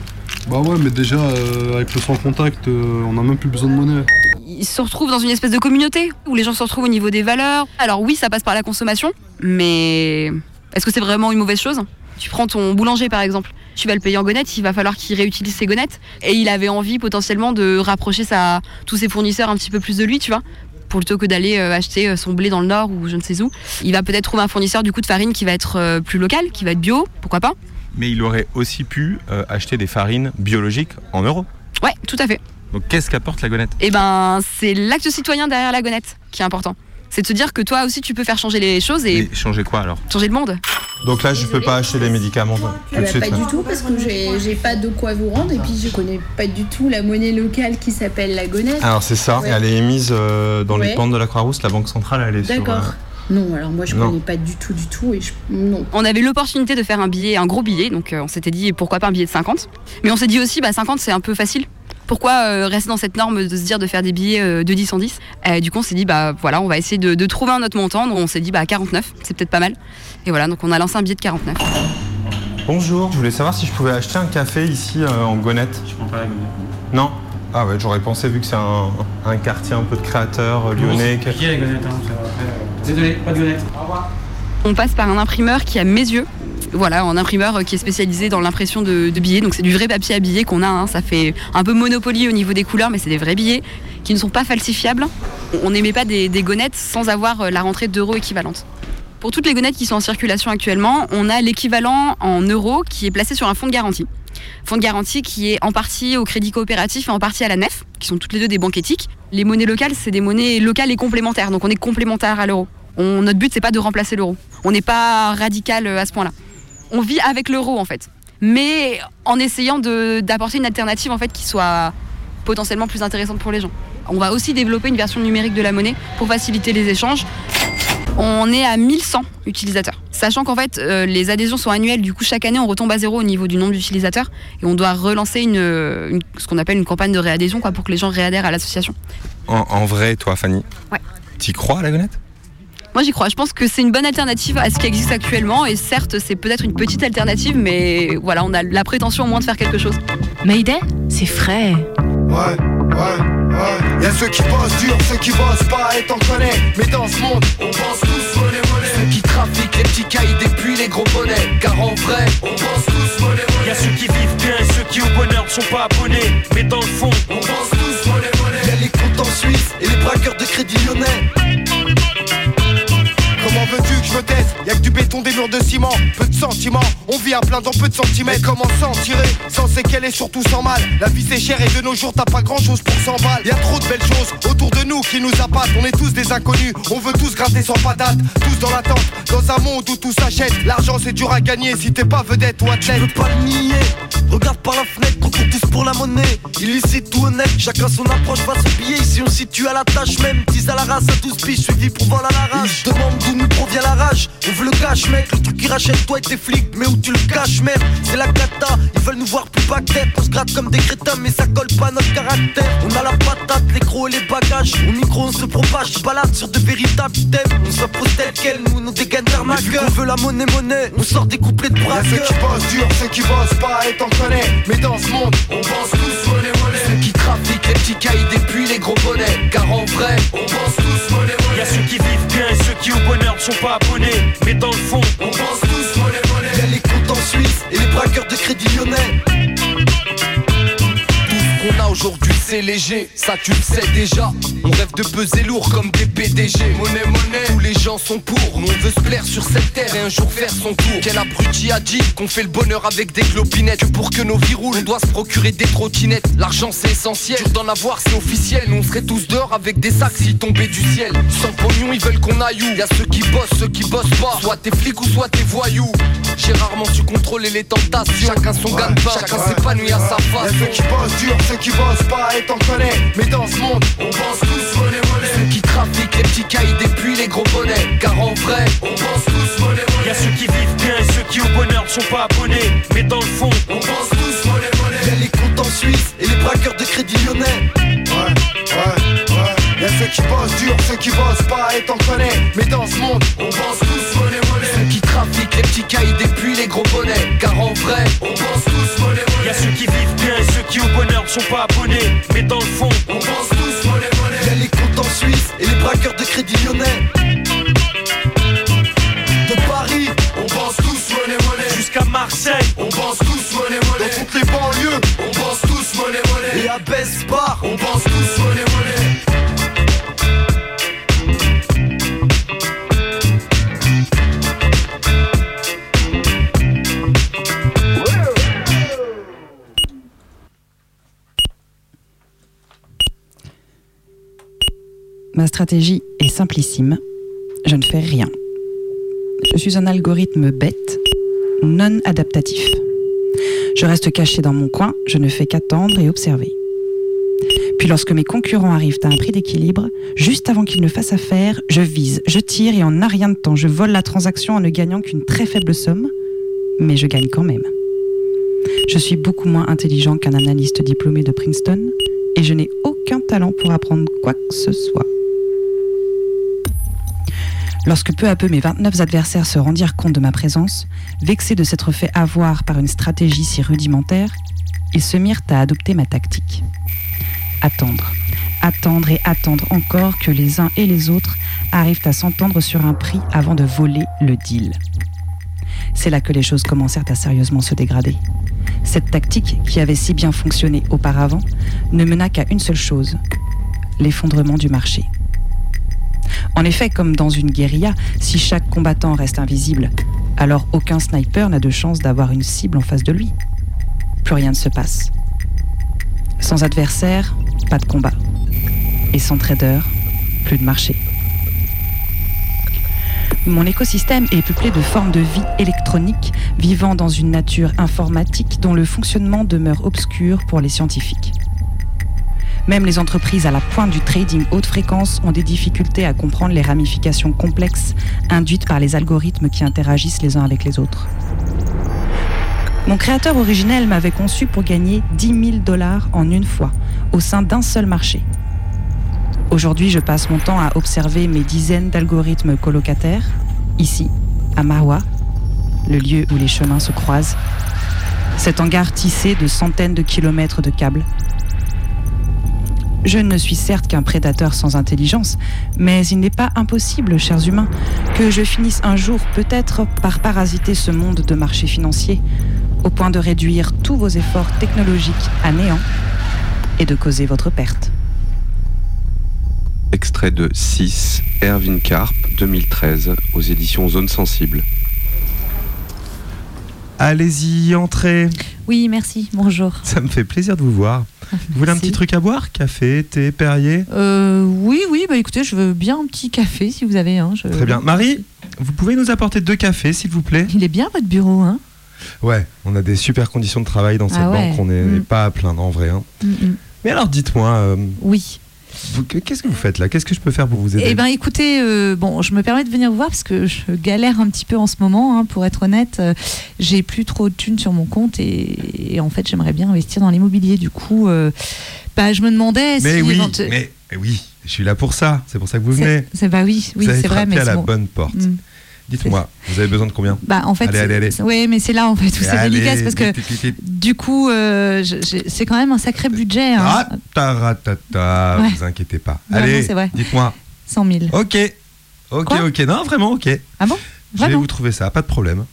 Bah ouais, mais déjà, euh, avec le sans contact, euh, on a même plus besoin de monnaie. ils se retrouvent dans une espèce de communauté où les gens se retrouvent au niveau des valeurs. Alors oui, ça passe par la consommation, mais est-ce que c'est vraiment une mauvaise chose? Tu prends ton boulanger par exemple, tu vas le payer en gonnettes, il va falloir qu'il réutilise ses gonnettes et il avait envie potentiellement de rapprocher sa, tous ses fournisseurs un petit peu plus de lui, tu vois plutôt que d'aller euh, acheter euh, son blé dans le nord ou je ne sais où. Il va peut-être trouver un fournisseur du coup de farine qui va être euh, plus local, qui va être bio, pourquoi pas Mais il aurait aussi pu euh, acheter des farines biologiques en euros. Ouais, tout à fait. Donc qu'est-ce qu'apporte la gonette? Eh ben, c'est l'acte citoyen derrière la gonette qui est important. C'est de se dire que toi aussi tu peux faire changer les choses et Et changer quoi alors? Changer le monde. Donc là, je peux pas acheter des médicaments tout Ah de bah, suite. pas là. du tout parce que j'ai j'ai pas de quoi vous rendre et puis je connais pas du tout la monnaie locale qui s'appelle la gonette. Alors c'est ça, Ouais. elle est émise euh, dans les pentes de la Croix-Rousse, la Banque centrale, elle est sur. D'accord. euh, Non, alors moi je Non. connais pas du tout du tout et je non. On avait l'opportunité de faire un billet, un gros billet, donc euh, on s'était dit pourquoi pas un billet de 50. Mais on s'est dit aussi, bah 50 c'est un peu facile. Pourquoi euh, rester dans cette norme de se dire de faire des billets euh, de 10 en 10 Euh, Du coup on s'est dit, bah voilà, on va essayer de, de trouver un autre montant. Donc on s'est dit, bah 49, c'est peut-être pas mal. Et voilà, donc on a lancé un billet de 49. Bonjour, je voulais savoir si je pouvais acheter un café ici euh, en Gonette. Je prends pas la gonette. Non? Ah ouais, j'aurais pensé vu que c'est un, un quartier un peu de créateurs euh, lyonnais. Compliqué, la gonette, hein. Désolé, pas de gonette. Au revoir. On passe par un imprimeur qui, à mes yeux, voilà, un imprimeur euh, qui est spécialisé dans l'impression de, billets. Donc c'est du vrai papier à billets qu'on a. hein. Ça fait un peu monopoly au niveau des couleurs, mais c'est des vrais billets qui ne sont pas falsifiables. On n'émet pas des, des gonettes sans avoir euh, la rentrée d'euros équivalente. Pour toutes les gonettes qui sont en circulation actuellement, on a l'équivalent en euros qui est placé sur un fonds de garantie. Fonds de garantie qui est en partie au crédit coopératif et en partie à la nef, qui sont toutes les deux des banques éthiques. Les monnaies locales, c'est des monnaies locales et complémentaires, donc on est complémentaire à l'euro. Notre but, c'est pas de remplacer l'euro. On n'est pas radical euh, à ce point-là. On vit avec l'euro en fait, mais en essayant d'apporter une alternative en fait qui soit potentiellement plus intéressante pour les gens. On va aussi développer une version numérique de la monnaie pour faciliter les échanges. On est à 1100 utilisateurs. Sachant qu'en fait, euh, les adhésions sont annuelles, du coup, chaque année, on retombe à zéro au niveau du nombre d'utilisateurs et on doit relancer une, une- ce qu'on appelle une campagne de réadhésion quoi, pour que les gens réadhèrent à l'association. En, en vrai, toi, Fanny Ouais. T'y crois à la Gonette? Moi, j'y crois. Je pense que c'est une bonne alternative à ce qui existe actuellement et certes, c'est peut-être une petite alternative, mais voilà, on a la prétention au moins de faire quelque chose. Mayday, c'est frais. Ouais, ouais, ouais. Y'a ceux qui bossent dur, ceux qui bossent pas, et t'en connais. Mais dans ce monde, on pense tous monnaie, monnaie. Ceux qui trafiquent les petits cailles depuis les gros bonnets. Car en vrai, on pense tous monnaie, monnaie. Y'a ceux qui vivent bien et ceux qui au bonheur ne sont pas abonnés. Mais dans le fond, on pense tous monnaie, monnaie. Y'a les comptes en Suisse et les braqueurs de crédit lyonnais. Veux-tu que je me Y'a que du béton, des murs de ciment, peu de sentiments. On vit à plein dans peu de centimètres. Comment s'en tirer Sans séquelles et surtout sans mal. La vie c'est cher et de nos jours t'as pas grand chose pour 100 balles. Y'a trop de belles choses autour de nous qui nous appâtent. On est tous des inconnus, on veut tous gratter sans patate. Tous dans l'attente, dans un monde où tout s'achète. L'argent c'est dur à gagner si t'es pas vedette ou athlète. Je peux pas le nier. Regarde par la fenêtre, tous pour la monnaie. Illicite ou honnête, chacun son approche face au billet. Ici on situe à la tâche même. 10 à la race, à 12 piges, suivi pour vol à la rage. Je demande d'où nous provient la rage. On veut le cash, mec. Le truc qui rachète toi et tes flics. Mais où tu le caches, merde C'est la cata. Ils veulent nous voir plus bas que tête. On se gratte comme des crétins, mais ça colle pas à notre caractère. On a la patate, les crocs et les bagages. Au micro, on se propage. Je balade sur de véritables thèmes. On s'impose tel quel, nous, nos dégaines d'arnaqueurs. On veut la monnaie, monnaie. On sort des couplets de. Y'a ceux qui bossent dur, ceux qui bossent pas, et t'en connais. Mais dans ce monde, on pense tous monnaie, monnaie. Ceux qui trafiquent les petits cailles depuis les gros bonnets. Car en vrai, on pense tous monnaie, monnaie. y'a ceux qui vivent bien et ceux qui au bonheur ne sont pas abonnés. Mais dans le fond, On pense tous monnaie, monnaie. Y'a les comptes en Suisse et les braqueurs de crédit lyonnais. Qu'on a aujourd'hui c'est léger, ça tu le sais déjà. On rêve de peser lourd comme des PDG. Monnaie, monnaie, tous les gens sont pour. Nous on veut se plaire sur cette terre et un jour faire son tour. Quel abruti a dit qu'on fait le bonheur avec des clopinettes. Que pour que nos vies roulent, on doit se procurer des trottinettes. L'argent c'est essentiel, dur d'en avoir c'est officiel. Nous on serait tous dehors avec des sacs s'ils tombaient du ciel. Sans pognon ils veulent qu'on aille où? Y'a ceux qui bossent, ceux qui bossent pas. Soit t'es flics ou soit t'es voyous. J'ai rarement su contrôler les tentations. Chacun son gagne-pain, chacun s'épanouit à sa face. Y'a ceux qui bossent dur, ceux qui bossent pas, et t'en connais. Mais dans ce monde, on pense tous monnaie, monnaie. Ceux qui trafiquent les petits cailles depuis les gros bonnets. Car en vrai, on pense tous monnaie, monnaie. y'a ceux qui vivent bien et ceux qui au bonheur ne sont pas abonnés. Mais dans le fond, On pense tous monnaie, monnaie. Y'a les comptes en Suisse et les braqueurs de crédit lyonnais. Ouais, ouais, ouais. Y'a ceux qui bossent dur, ceux qui bossent pas, et t'en connais. Mais dans ce monde, on pense tous monnaie, monnaie. Ceux qui trafiquent les petits cailles depuis les gros bonnets. Car en vrai, on pense tous monnaie, monnaie. y'a ceux qui vivent bien et ceux qui au bonheur ne sont pas abonnés. Mais dans le fond, On pense tous monnaie, monnaie. Y'a les comptes en Suisse et les braqueurs de crédit lyonnais. Ma stratégie est simplissime. Je ne fais rien. Je suis un algorithme bête, non adaptatif. Je reste caché dans mon coin, je ne fais qu'attendre et observer. Puis lorsque mes concurrents arrivent à un prix d'équilibre, juste avant qu'ils ne fassent affaire, je vise, je tire et en un rien de temps, je vole la transaction en ne gagnant qu'une très faible somme, mais je gagne quand même. Je suis beaucoup moins intelligent qu'un analyste diplômé de Princeton et je n'ai aucun talent pour apprendre quoi que ce soit. Lorsque peu à peu mes 29 adversaires se rendirent compte de ma présence, vexés de s'être fait avoir par une stratégie si rudimentaire, ils se mirent à adopter ma tactique. Attendre, attendre et attendre encore que les uns et les autres arrivent à s'entendre sur un prix avant de voler le deal. C'est là que les choses commencèrent à sérieusement se dégrader. Cette tactique, qui avait si bien fonctionné auparavant, ne mena qu'à une seule chose, l'effondrement du marché. En effet, comme dans une guérilla, si chaque combattant reste invisible, alors aucun sniper n'a de chance d'avoir une cible en face de lui. Plus rien ne se passe. Sans adversaire, pas de combat. Et sans trader, plus de marché. Mon écosystème est peuplé de formes de vie électroniques vivant dans une nature informatique dont le fonctionnement demeure obscur pour les scientifiques. Même les entreprises à la pointe du trading haute fréquence ont des difficultés à comprendre les ramifications complexes induites par les algorithmes qui interagissent les uns avec les autres. Mon créateur originel m'avait conçu pour gagner 10 000 dollars en une fois, au sein d'un seul marché. Aujourd'hui, je passe mon temps à observer mes dizaines d'algorithmes colocataires, ici, à Marwa, le lieu où les chemins se croisent. Cet hangar tissé de centaines de kilomètres de câbles. Je ne suis certes qu'un prédateur sans intelligence, mais il n'est pas impossible, chers humains, que je finisse un jour peut-être par parasiter ce monde de marché financier, au point de réduire tous vos efforts technologiques à néant et de causer votre perte. Extrait de 6, Erwin Karp, 2013, aux éditions Zone Sensible. Allez-y, entrez. Oui, merci, bonjour. Ça me fait plaisir de vous voir. Vous voulez un petit truc à boire Café, thé, Perrier Euh, oui, oui, bah écoutez, je veux bien un petit café si vous avez un. je- Très bien. Marie, vous pouvez nous apporter deux cafés, s'il vous plaît Il est bien votre bureau, hein Ouais, on a des super conditions de travail dans cette Ah ouais. banque, on n'est Mm. pas à plaindre en vrai. hein. Mm, mm. Mais alors dites-moi, euh, Oui. Qu'est-ce que vous faites là? Qu'est-ce que je peux faire pour vous aider? Eh ben écoutez, euh, bon, je me permets de venir vous voir parce que je galère un petit peu en ce moment, hein, pour être honnête. Euh, j'ai plus trop de thunes sur mon compte et, et en fait j'aimerais bien investir dans l'immobilier. Du coup, euh, bah, je me demandais Mais si oui, mais mais oui, je suis là pour ça, c'est pour ça que vous venez. c'est- bah oui, oui, c'est vrai, mais à la bon. bonne porte. Mm. Dites-moi, vous avez besoin de combien Bah en fait, allez, allez, allez. ouais, mais c'est là en fait où c'est délicat, parce que vite, vite, vite. du coup, euh, c'est quand même un sacré budget. Hein. Ah, taratata, Ouais. vous inquiétez pas. Vraiment, Allez, dites-moi. 100 000. Ok, ok, Quoi ok. Non, vraiment, ok. Ah bon Je vais vous trouver ça, pas de problème.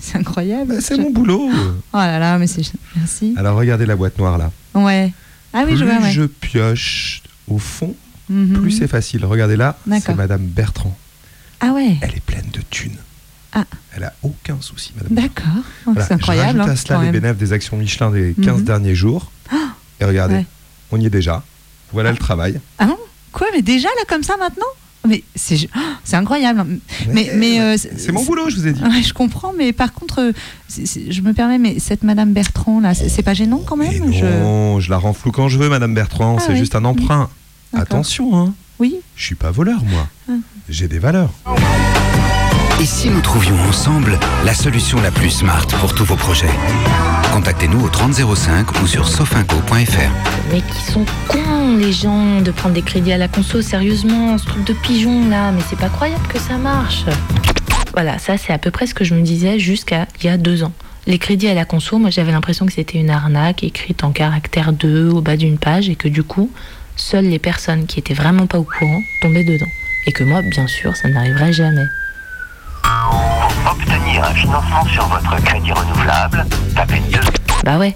C'est incroyable. C'est Je- mon boulot. Oh là là, mais c'est merci. Alors regardez la boîte noire là. Ouais. Ah oui, plus je vois. Ouais. je pioche au fond, Mhm. plus c'est facile. Regardez là, c'est. Madame Bertrand. Ah ouais. Elle est pleine de thunes. Ah. Elle a aucun souci, Madame. D'accord. Oh, Voilà, C'est incroyable. Je rajoute hein, à cela quand les bénéfices des actions Michelin des 15 Mhm. derniers jours. Ah, Et regardez, ouais. on y est déjà. Voilà le travail. Ah bon? Quoi Mais déjà là comme ça maintenant? Mais c'est oh, c'est incroyable. Mais mais euh, C'est mon boulot, je vous ai dit. Ouais, je comprends, mais par contre, euh, je me permets, mais cette Madame Bertrand là, c'est pas gênant quand même? Je... Non, je la rends floue quand je veux, Madame Bertrand. Ah c'est oui. juste un emprunt. Attention, hein. Oui. Je suis pas voleur, moi. Ah. J'ai des valeurs. Et si nous trouvions ensemble la solution la plus smart pour tous vos projets? Contactez-nous au 3005 ou sur sofinco.fr. Mais qui sont cons, les gens, de prendre des crédits à la conso, sérieusement, ce truc de pigeon là, mais c'est pas croyable que ça marche. Voilà, ça c'est à peu près ce que je me disais jusqu'à il y a deux ans. Les crédits à la conso, moi j'avais l'impression que c'était une arnaque écrite en caractère 2 au bas d'une page et que du coup, seules les personnes qui étaient vraiment pas au courant tombaient dedans. Et que moi, bien sûr, ça n'arriverait jamais. Obtenir un financement sur votre crédit renouvelable, tapez 2. Bah ouais.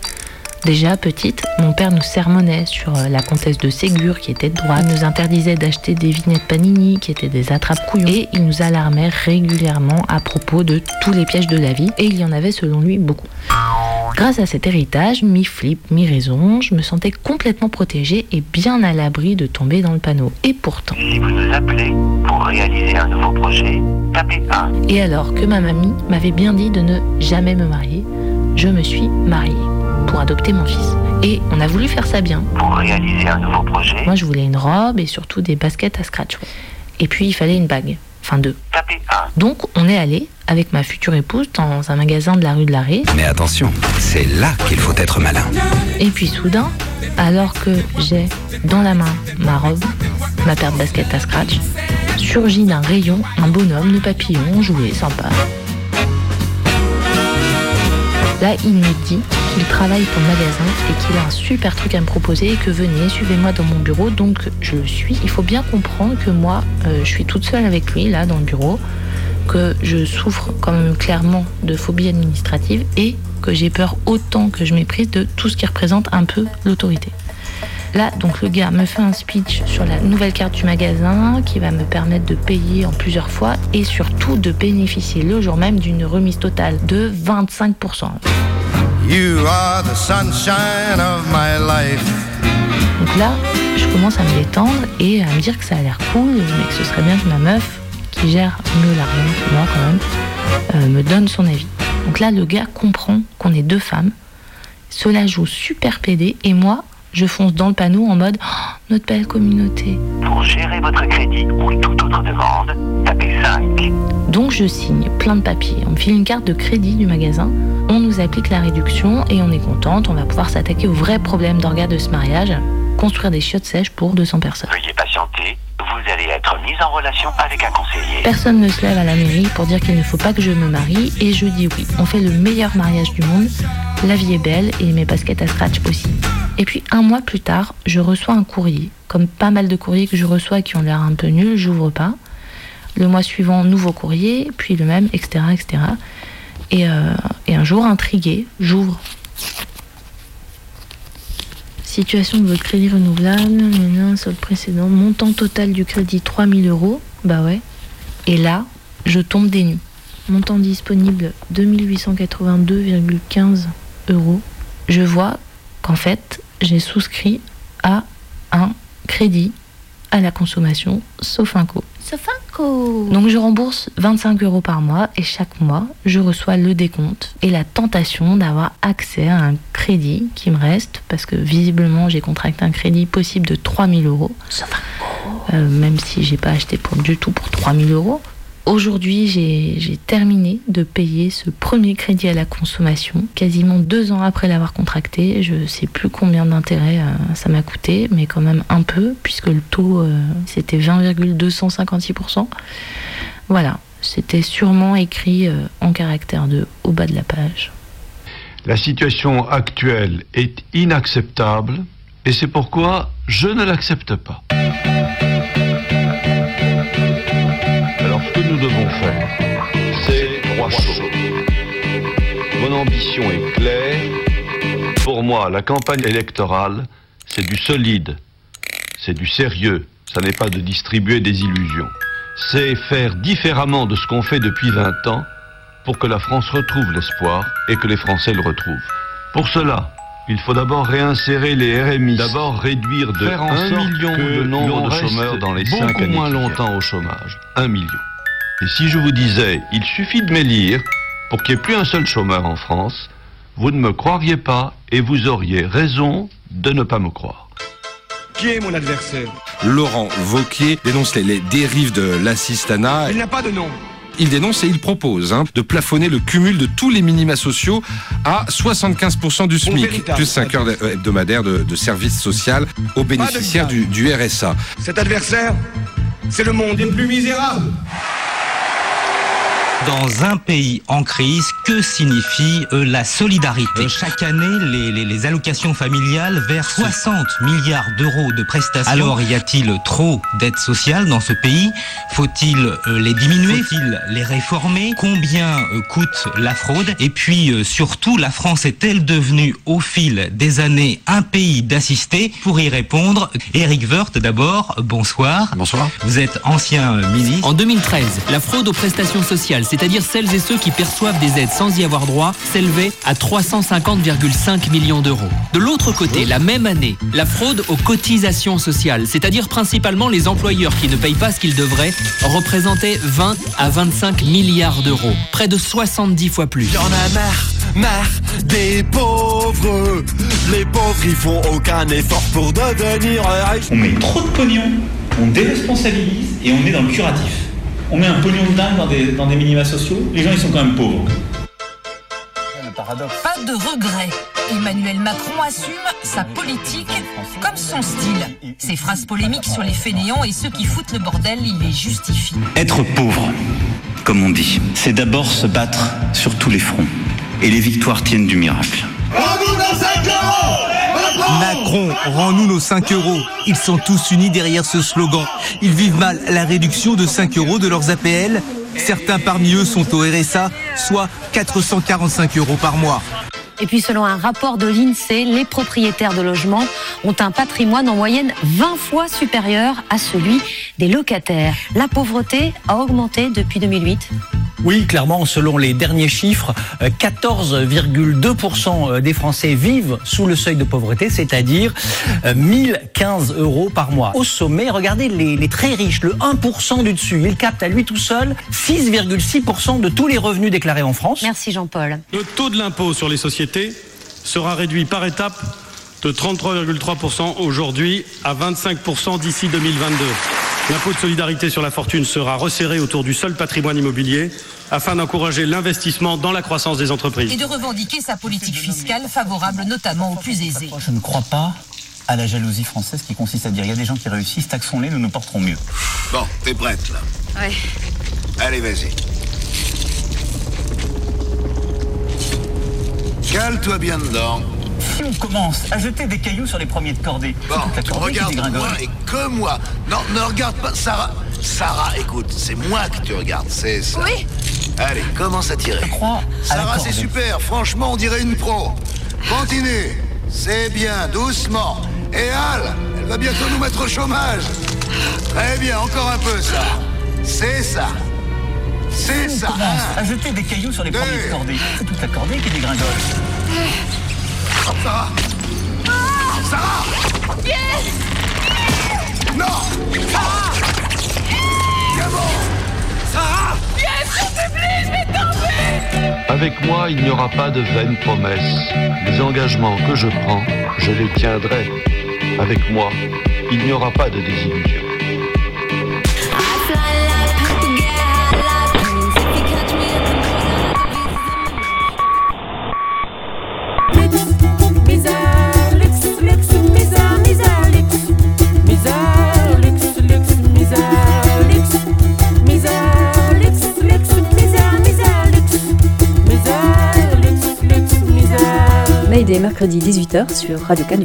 Déjà, petite, mon père nous sermonnait sur euh, la comtesse de Ségur qui était de droite, il nous interdisait d'acheter des vignettes Panini qui étaient des attrapes couillons, et il nous alarmait régulièrement à propos de tous les pièges de la vie, et il y en avait selon lui beaucoup. Grâce à cet héritage, mi-flip, mi-raison, je me sentais complètement protégée et bien à l'abri de tomber dans le panneau. Et pourtant. Si vous nous appelez pour réaliser un nouveau projet, tapez 1. Et alors que ma mamie m'avait bien dit de ne jamais me marier, je me suis mariée pour adopter mon fils. Et on a voulu faire ça bien. Pour réaliser un nouveau projet, Moi, je voulais une robe et surtout des baskets à scratch. Et puis, il fallait une bague. Enfin, deux. tapez 1. Donc, on est allé avec ma future épouse dans un magasin de la rue de l'Arrêt. Mais attention, c'est là qu'il faut être malin. Et puis, soudain, alors que j'ai dans la main ma robe, ma paire de baskets à scratch, surgit d'un rayon un bonhomme de papillon joué sympa. Il me dit qu'il travaille pour le magasin et qu'il a un super truc à me proposer et que venez, suivez-moi dans mon bureau. Donc je le suis. Il faut bien comprendre que moi, euh, je suis toute seule avec lui là dans le bureau, que je souffre quand même clairement de phobie administrative et que j'ai peur autant que je méprise de tout ce qui représente un peu l'autorité. Là, donc le gars me fait un speech sur la nouvelle carte du magasin qui va me permettre de payer en plusieurs fois et surtout de bénéficier le jour même d'une remise totale de 25%. You are the sunshine of my life. Donc là, je commence à me détendre et à me dire que ça a l'air cool, mais que ce serait bien que ma meuf, qui gère mieux l'argent que moi quand même, euh, me donne son avis. Donc là, le gars comprend qu'on est deux femmes. Cela joue super pédé et moi, je fonce dans le panneau en mode Oh, notre belle communauté. Pour gérer votre crédit ou toute autre demande, tapez 5. Donc je signe plein de papiers. On me file une carte de crédit du magasin. On nous applique la réduction et on est contente. On va pouvoir s'attaquer au vrai problème d'orga de ce mariage. Construire des chiottes sèches pour 200 personnes. Veuillez patienter, vous allez être mis en relation avec un conseiller. Personne ne se lève à la mairie pour dire qu'il ne faut pas que je me marie et je dis oui. On fait le meilleur mariage du monde. La vie est belle et mes baskets à scratch aussi. Et puis un mois plus tard, je reçois un courrier. Comme pas mal de courriers que je reçois qui ont l'air un peu nuls, j'ouvre pas. Le mois suivant, nouveau courrier, puis le même, etc. etc. Et, euh, et un jour, intrigué, j'ouvre. Situation de votre crédit renouvelable, nanana, solde précédent, montant total du crédit 3000 euros. Bah ouais. Et là, je tombe des nues. Montant disponible 2882,15 euros. Je vois qu'en fait, j'ai souscrit à un crédit à la consommation Sofinco. Sofinco Donc je rembourse 25 euros par mois et chaque mois, je reçois le décompte et la tentation d'avoir accès à un crédit qui me reste parce que visiblement j'ai contracté un crédit possible de 3000 euros. Euh, même si j'ai pas acheté pour, du tout pour 3000 euros. Aujourd'hui, j'ai terminé de payer ce premier crédit à la consommation, quasiment deux ans après l'avoir contracté. Je sais plus combien d'intérêt euh, ça m'a coûté, mais quand même un peu, puisque le taux euh, c'était 20,256%. Voilà, c'était sûrement écrit euh, en caractère de au bas de la page. La situation actuelle est inacceptable et c'est pourquoi je ne l'accepte pas. Alors ce que nous devons faire, c'est trois choses. Mon ambition est claire. Pour moi, la campagne électorale, c'est du solide, c'est du sérieux, ça n'est pas de distribuer des illusions. C'est faire différemment de ce qu'on fait depuis 20 ans pour que la France retrouve l'espoir et que les Français le retrouvent. Pour cela, il faut d'abord réinsérer les RMI, d'abord réduire de Faire en 1 sorte million que le nombre de chômeurs dans les beaucoup 5 années moins longtemps au chômage. 1 million. Et si je vous disais, il suffit de m'élire pour qu'il n'y ait plus un seul chômeur en France, vous ne me croiriez pas et vous auriez raison de ne pas me croire. Qui est mon adversaire? Laurent Vauquier dénonce les, les dérives de l'assistanat. Il n'a pas de nom. Il dénonce et il propose hein, de plafonner le cumul de tous les minima sociaux à 75% du SMIC, plus 5 heures hebdomadaires de, de services social aux bénéficiaires du, du RSA. Cet adversaire, c'est le monde des plus misérables. Dans un pays en crise, que signifie euh, la solidarité Euh, Chaque année, les, les- les allocations familiales versent 60 milliards d'euros de prestations. Alors, y a-t-il trop d'aides sociales dans ce pays? Faut-il euh, les diminuer? Faut-il les réformer? Combien euh, coûte la fraude? Et puis, euh, surtout, la France est-elle devenue, au fil des années, un pays d'assistés Pour y répondre, Eric Woerth, d'abord, bonsoir. Bonsoir. Vous êtes ancien euh, ministre. En 2013, la fraude aux prestations sociales, c'est-à-dire celles et ceux qui perçoivent des aides sans y avoir droit, s'élevait à 350,5 millions d'euros. De l'autre côté, la même année, la fraude aux cotisations sociales, c'est-à-dire principalement les employeurs qui ne payent pas ce qu'ils devraient, représentait 20 à 25 milliards d'euros, près de 70 fois plus. Y'en a marre, marre des pauvres. Les pauvres, ils font aucun effort pour devenir riches. On met trop de pognon, on déresponsabilise et on est dans le curatif. On met un pognon de dingue dans des, dans des minima sociaux, les gens ils sont quand même pauvres. Pas de regret. Emmanuel Macron assume sa politique comme son style. Ses phrases polémiques sur les fainéants et ceux qui foutent le bordel, il les justifie. Être pauvre, comme on dit, c'est d'abord se battre sur tous les fronts. Et les victoires tiennent du miracle. Macron, rends-nous nos 5 euros. Ils sont tous unis derrière ce slogan. Ils vivent mal la réduction de 5 euros de leurs APL. Certains parmi eux sont au RSA, soit 445 euros par mois. Et puis selon un rapport de l'INSEE, les propriétaires de logements ont un patrimoine en moyenne 20 fois supérieur à celui des locataires. La pauvreté a augmenté depuis 2008. Oui, clairement, selon les derniers chiffres, euh, 14,2% des Français vivent sous le seuil de pauvreté, c'est-à-dire euh, 1015 euros par mois. Au sommet, regardez les, les très riches, le 1% du dessus. Il capte à lui tout seul 6,6% de tous les revenus déclarés en France. Merci Jean-Paul. Le taux de l'impôt sur les sociétés sera réduit par étapes de 33,3% aujourd'hui à 25% d'ici 2022. L'impôt de solidarité sur la fortune sera resserré autour du seul patrimoine immobilier afin d'encourager l'investissement dans la croissance des entreprises. Et de revendiquer sa politique fiscale favorable notamment aux plus aisés. Je ne crois pas à la jalousie française qui consiste à dire il y a des gens qui réussissent, taxons-les, nous nous porterons mieux. Bon, t'es prête là Ouais. Allez, vas-y. Cale-toi bien dedans. Si on commence à jeter des cailloux sur les premiers de cordée, Bon, c'est toute la cordée qui regarde-moi dégringole. et que moi. Non, ne regarde pas Sarah. Sarah, écoute, c'est moi que tu regardes, c'est ça. Oui. Allez, commence à tirer. à la Sarah, c'est super. Franchement, on dirait une pro. Continue. C'est bien, doucement. Et Al, elle va bientôt nous mettre au chômage. Très bien, encore un peu, ça. C'est ça. C'est Si on ça. commence à jeter des cailloux sur les premiers de cordée, c'est toute la cordée qui dégringole. Avec moi, il n'y aura pas de vaines promesses. Les engagements que je prends, je les tiendrai. Avec moi, il n'y aura pas de désillusion. Mercredi 18h sur Radio Canu.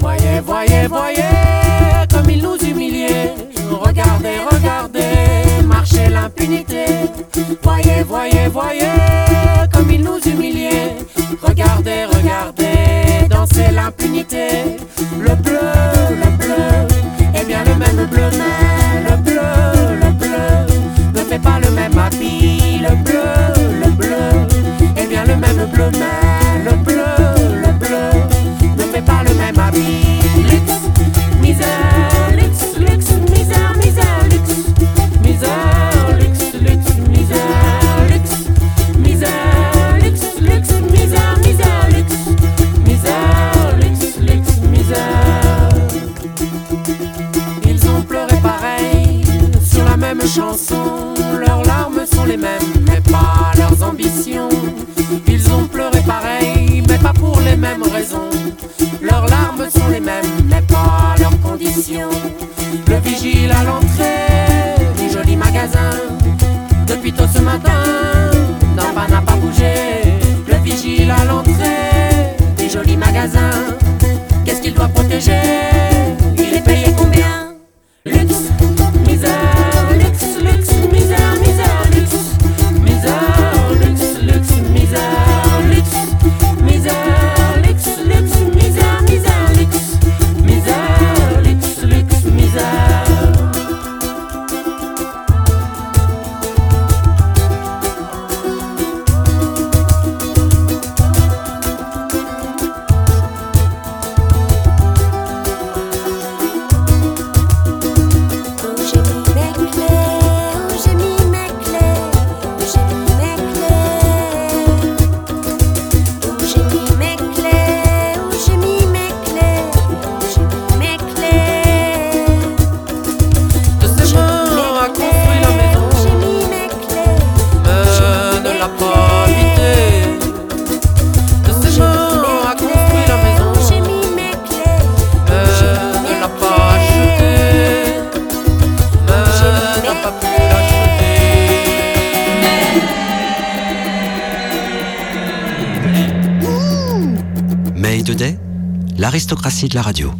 De la radio.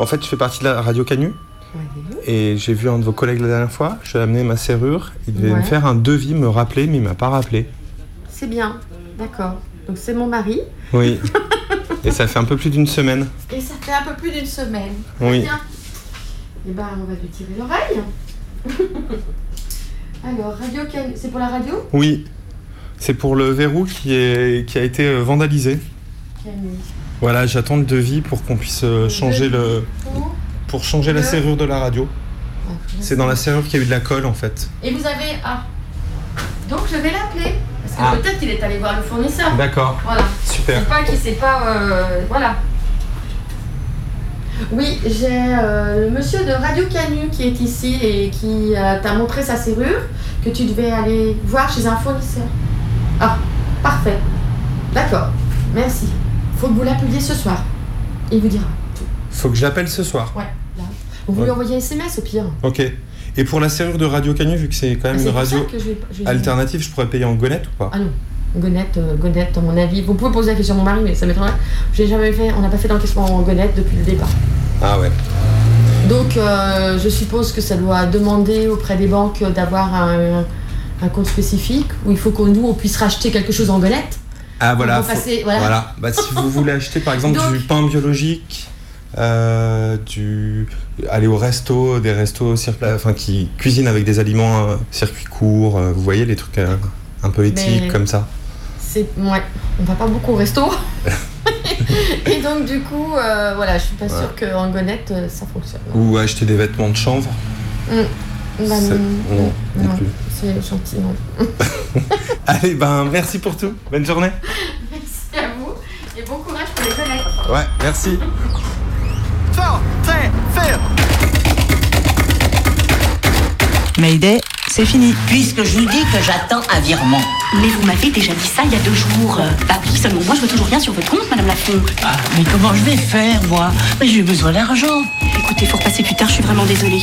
En fait, je fais partie de la radio Canu. Et j'ai vu un de vos collègues la dernière fois, je lui ai amené ma serrure, il devait Ouais. me faire un devis, me rappeler, mais il m'a pas rappelé. C'est bien, d'accord. Donc c'est mon mari. Oui. Et ça fait un peu plus d'une semaine. Et ça fait un peu plus d'une semaine. Oui. Bien. Et ben on va lui tirer l'oreille. Alors, Radio. C'est pour la radio? Oui. C'est pour le verrou qui, est, qui a été euh, vandalisé. Canu. Voilà, j'attends le devis pour qu'on puisse euh, changer le. Pour changer la serrure de la radio. C'est dans la serrure qu'il y a eu de la colle en fait. Et vous avez. Ah Donc je vais l'appeler. Parce que Ah. peut-être qu'il est allé voir le fournisseur. D'accord. Voilà. Super. C'est pas qu'il sait pas. euh, Voilà. Oui, j'ai euh, le monsieur de Radio Canu qui est ici et qui euh, t'a montré sa serrure que tu devais aller voir chez un fournisseur. Ah, parfait. D'accord. Merci. Faut que vous l'appeliez ce soir. Il vous dira. Faut que j'appelle ce soir. Ouais, là. Vous Ouais. lui envoyez un SMS au pire. Ok. Et pour la serrure de Radio Canu, vu que c'est quand même Ah, une radio je vais- je vais- alternative, je pourrais payer en gonette ou pas Ah non, gonette, euh, gonette, à mon avis. Vous pouvez poser la question à mon mari, mais ça m'étonnerait. J'ai jamais fait, on n'a pas fait d'encaissement en gonette depuis le départ. Ah ouais. Donc, euh, je suppose que ça doit demander auprès des banques d'avoir un, un compte spécifique où il faut qu'on nous on puisse racheter quelque chose en gonette. Ah voilà. Faut- passer- voilà. Bah, si vous voulez acheter par exemple Donc- du pain biologique, euh, du aller au resto, des restos circula- enfin qui cuisinent avec des aliments euh, circuit court, euh, vous voyez les trucs euh, un peu éthiques Mais- comme ça. C'est ouais, on va pas beaucoup au resto. Et donc du coup, euh, voilà, je suis pas Ouais. sûre qu'en gonette euh, ça fonctionne. Ou acheter des vêtements de chanvre. Mm. Bah, non, non, non non, plus. c'est gentil, non. Allez, ben merci pour tout. Bonne journée. Merci à vous et bon courage pour les gonettes. Ouais, merci. Fort, très, ferme. Mayday, c'est fini. Puisque je vous dis que j'attends un virement. Mais vous m'avez déjà dit ça il y a deux jours. Bah oui, seulement moi je veux toujours rien sur votre compte, Madame Lafont. Ah, mais comment je vais faire, moi? Mais j'ai besoin d'argent. Écoutez, faut repasser plus tard, je suis vraiment désolée.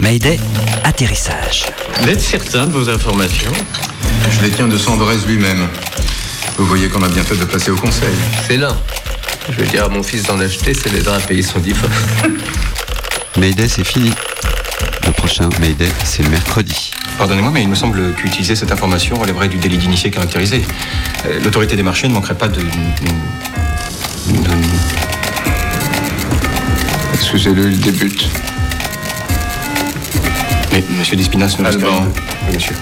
Mayday, atterrissage. Vous êtes certain de vos informations? Je les tiens de Sandrez lui-même. Vous voyez qu'on a bien fait de passer au conseil. C'est là. Je vais dire à mon fils d'en acheter, ça l'aidera à payer son divorce. Mayday, c'est fini. Le prochain Mayday, c'est le mercredi. Pardonnez-moi, mais il me semble qu'utiliser cette information relèverait du délit d'initié caractérisé. Euh, L'autorité des marchés ne manquerait pas de. de- Excusez-le, il débute. Mais Monsieur Dispinas ne Alban. Oui, monsieur.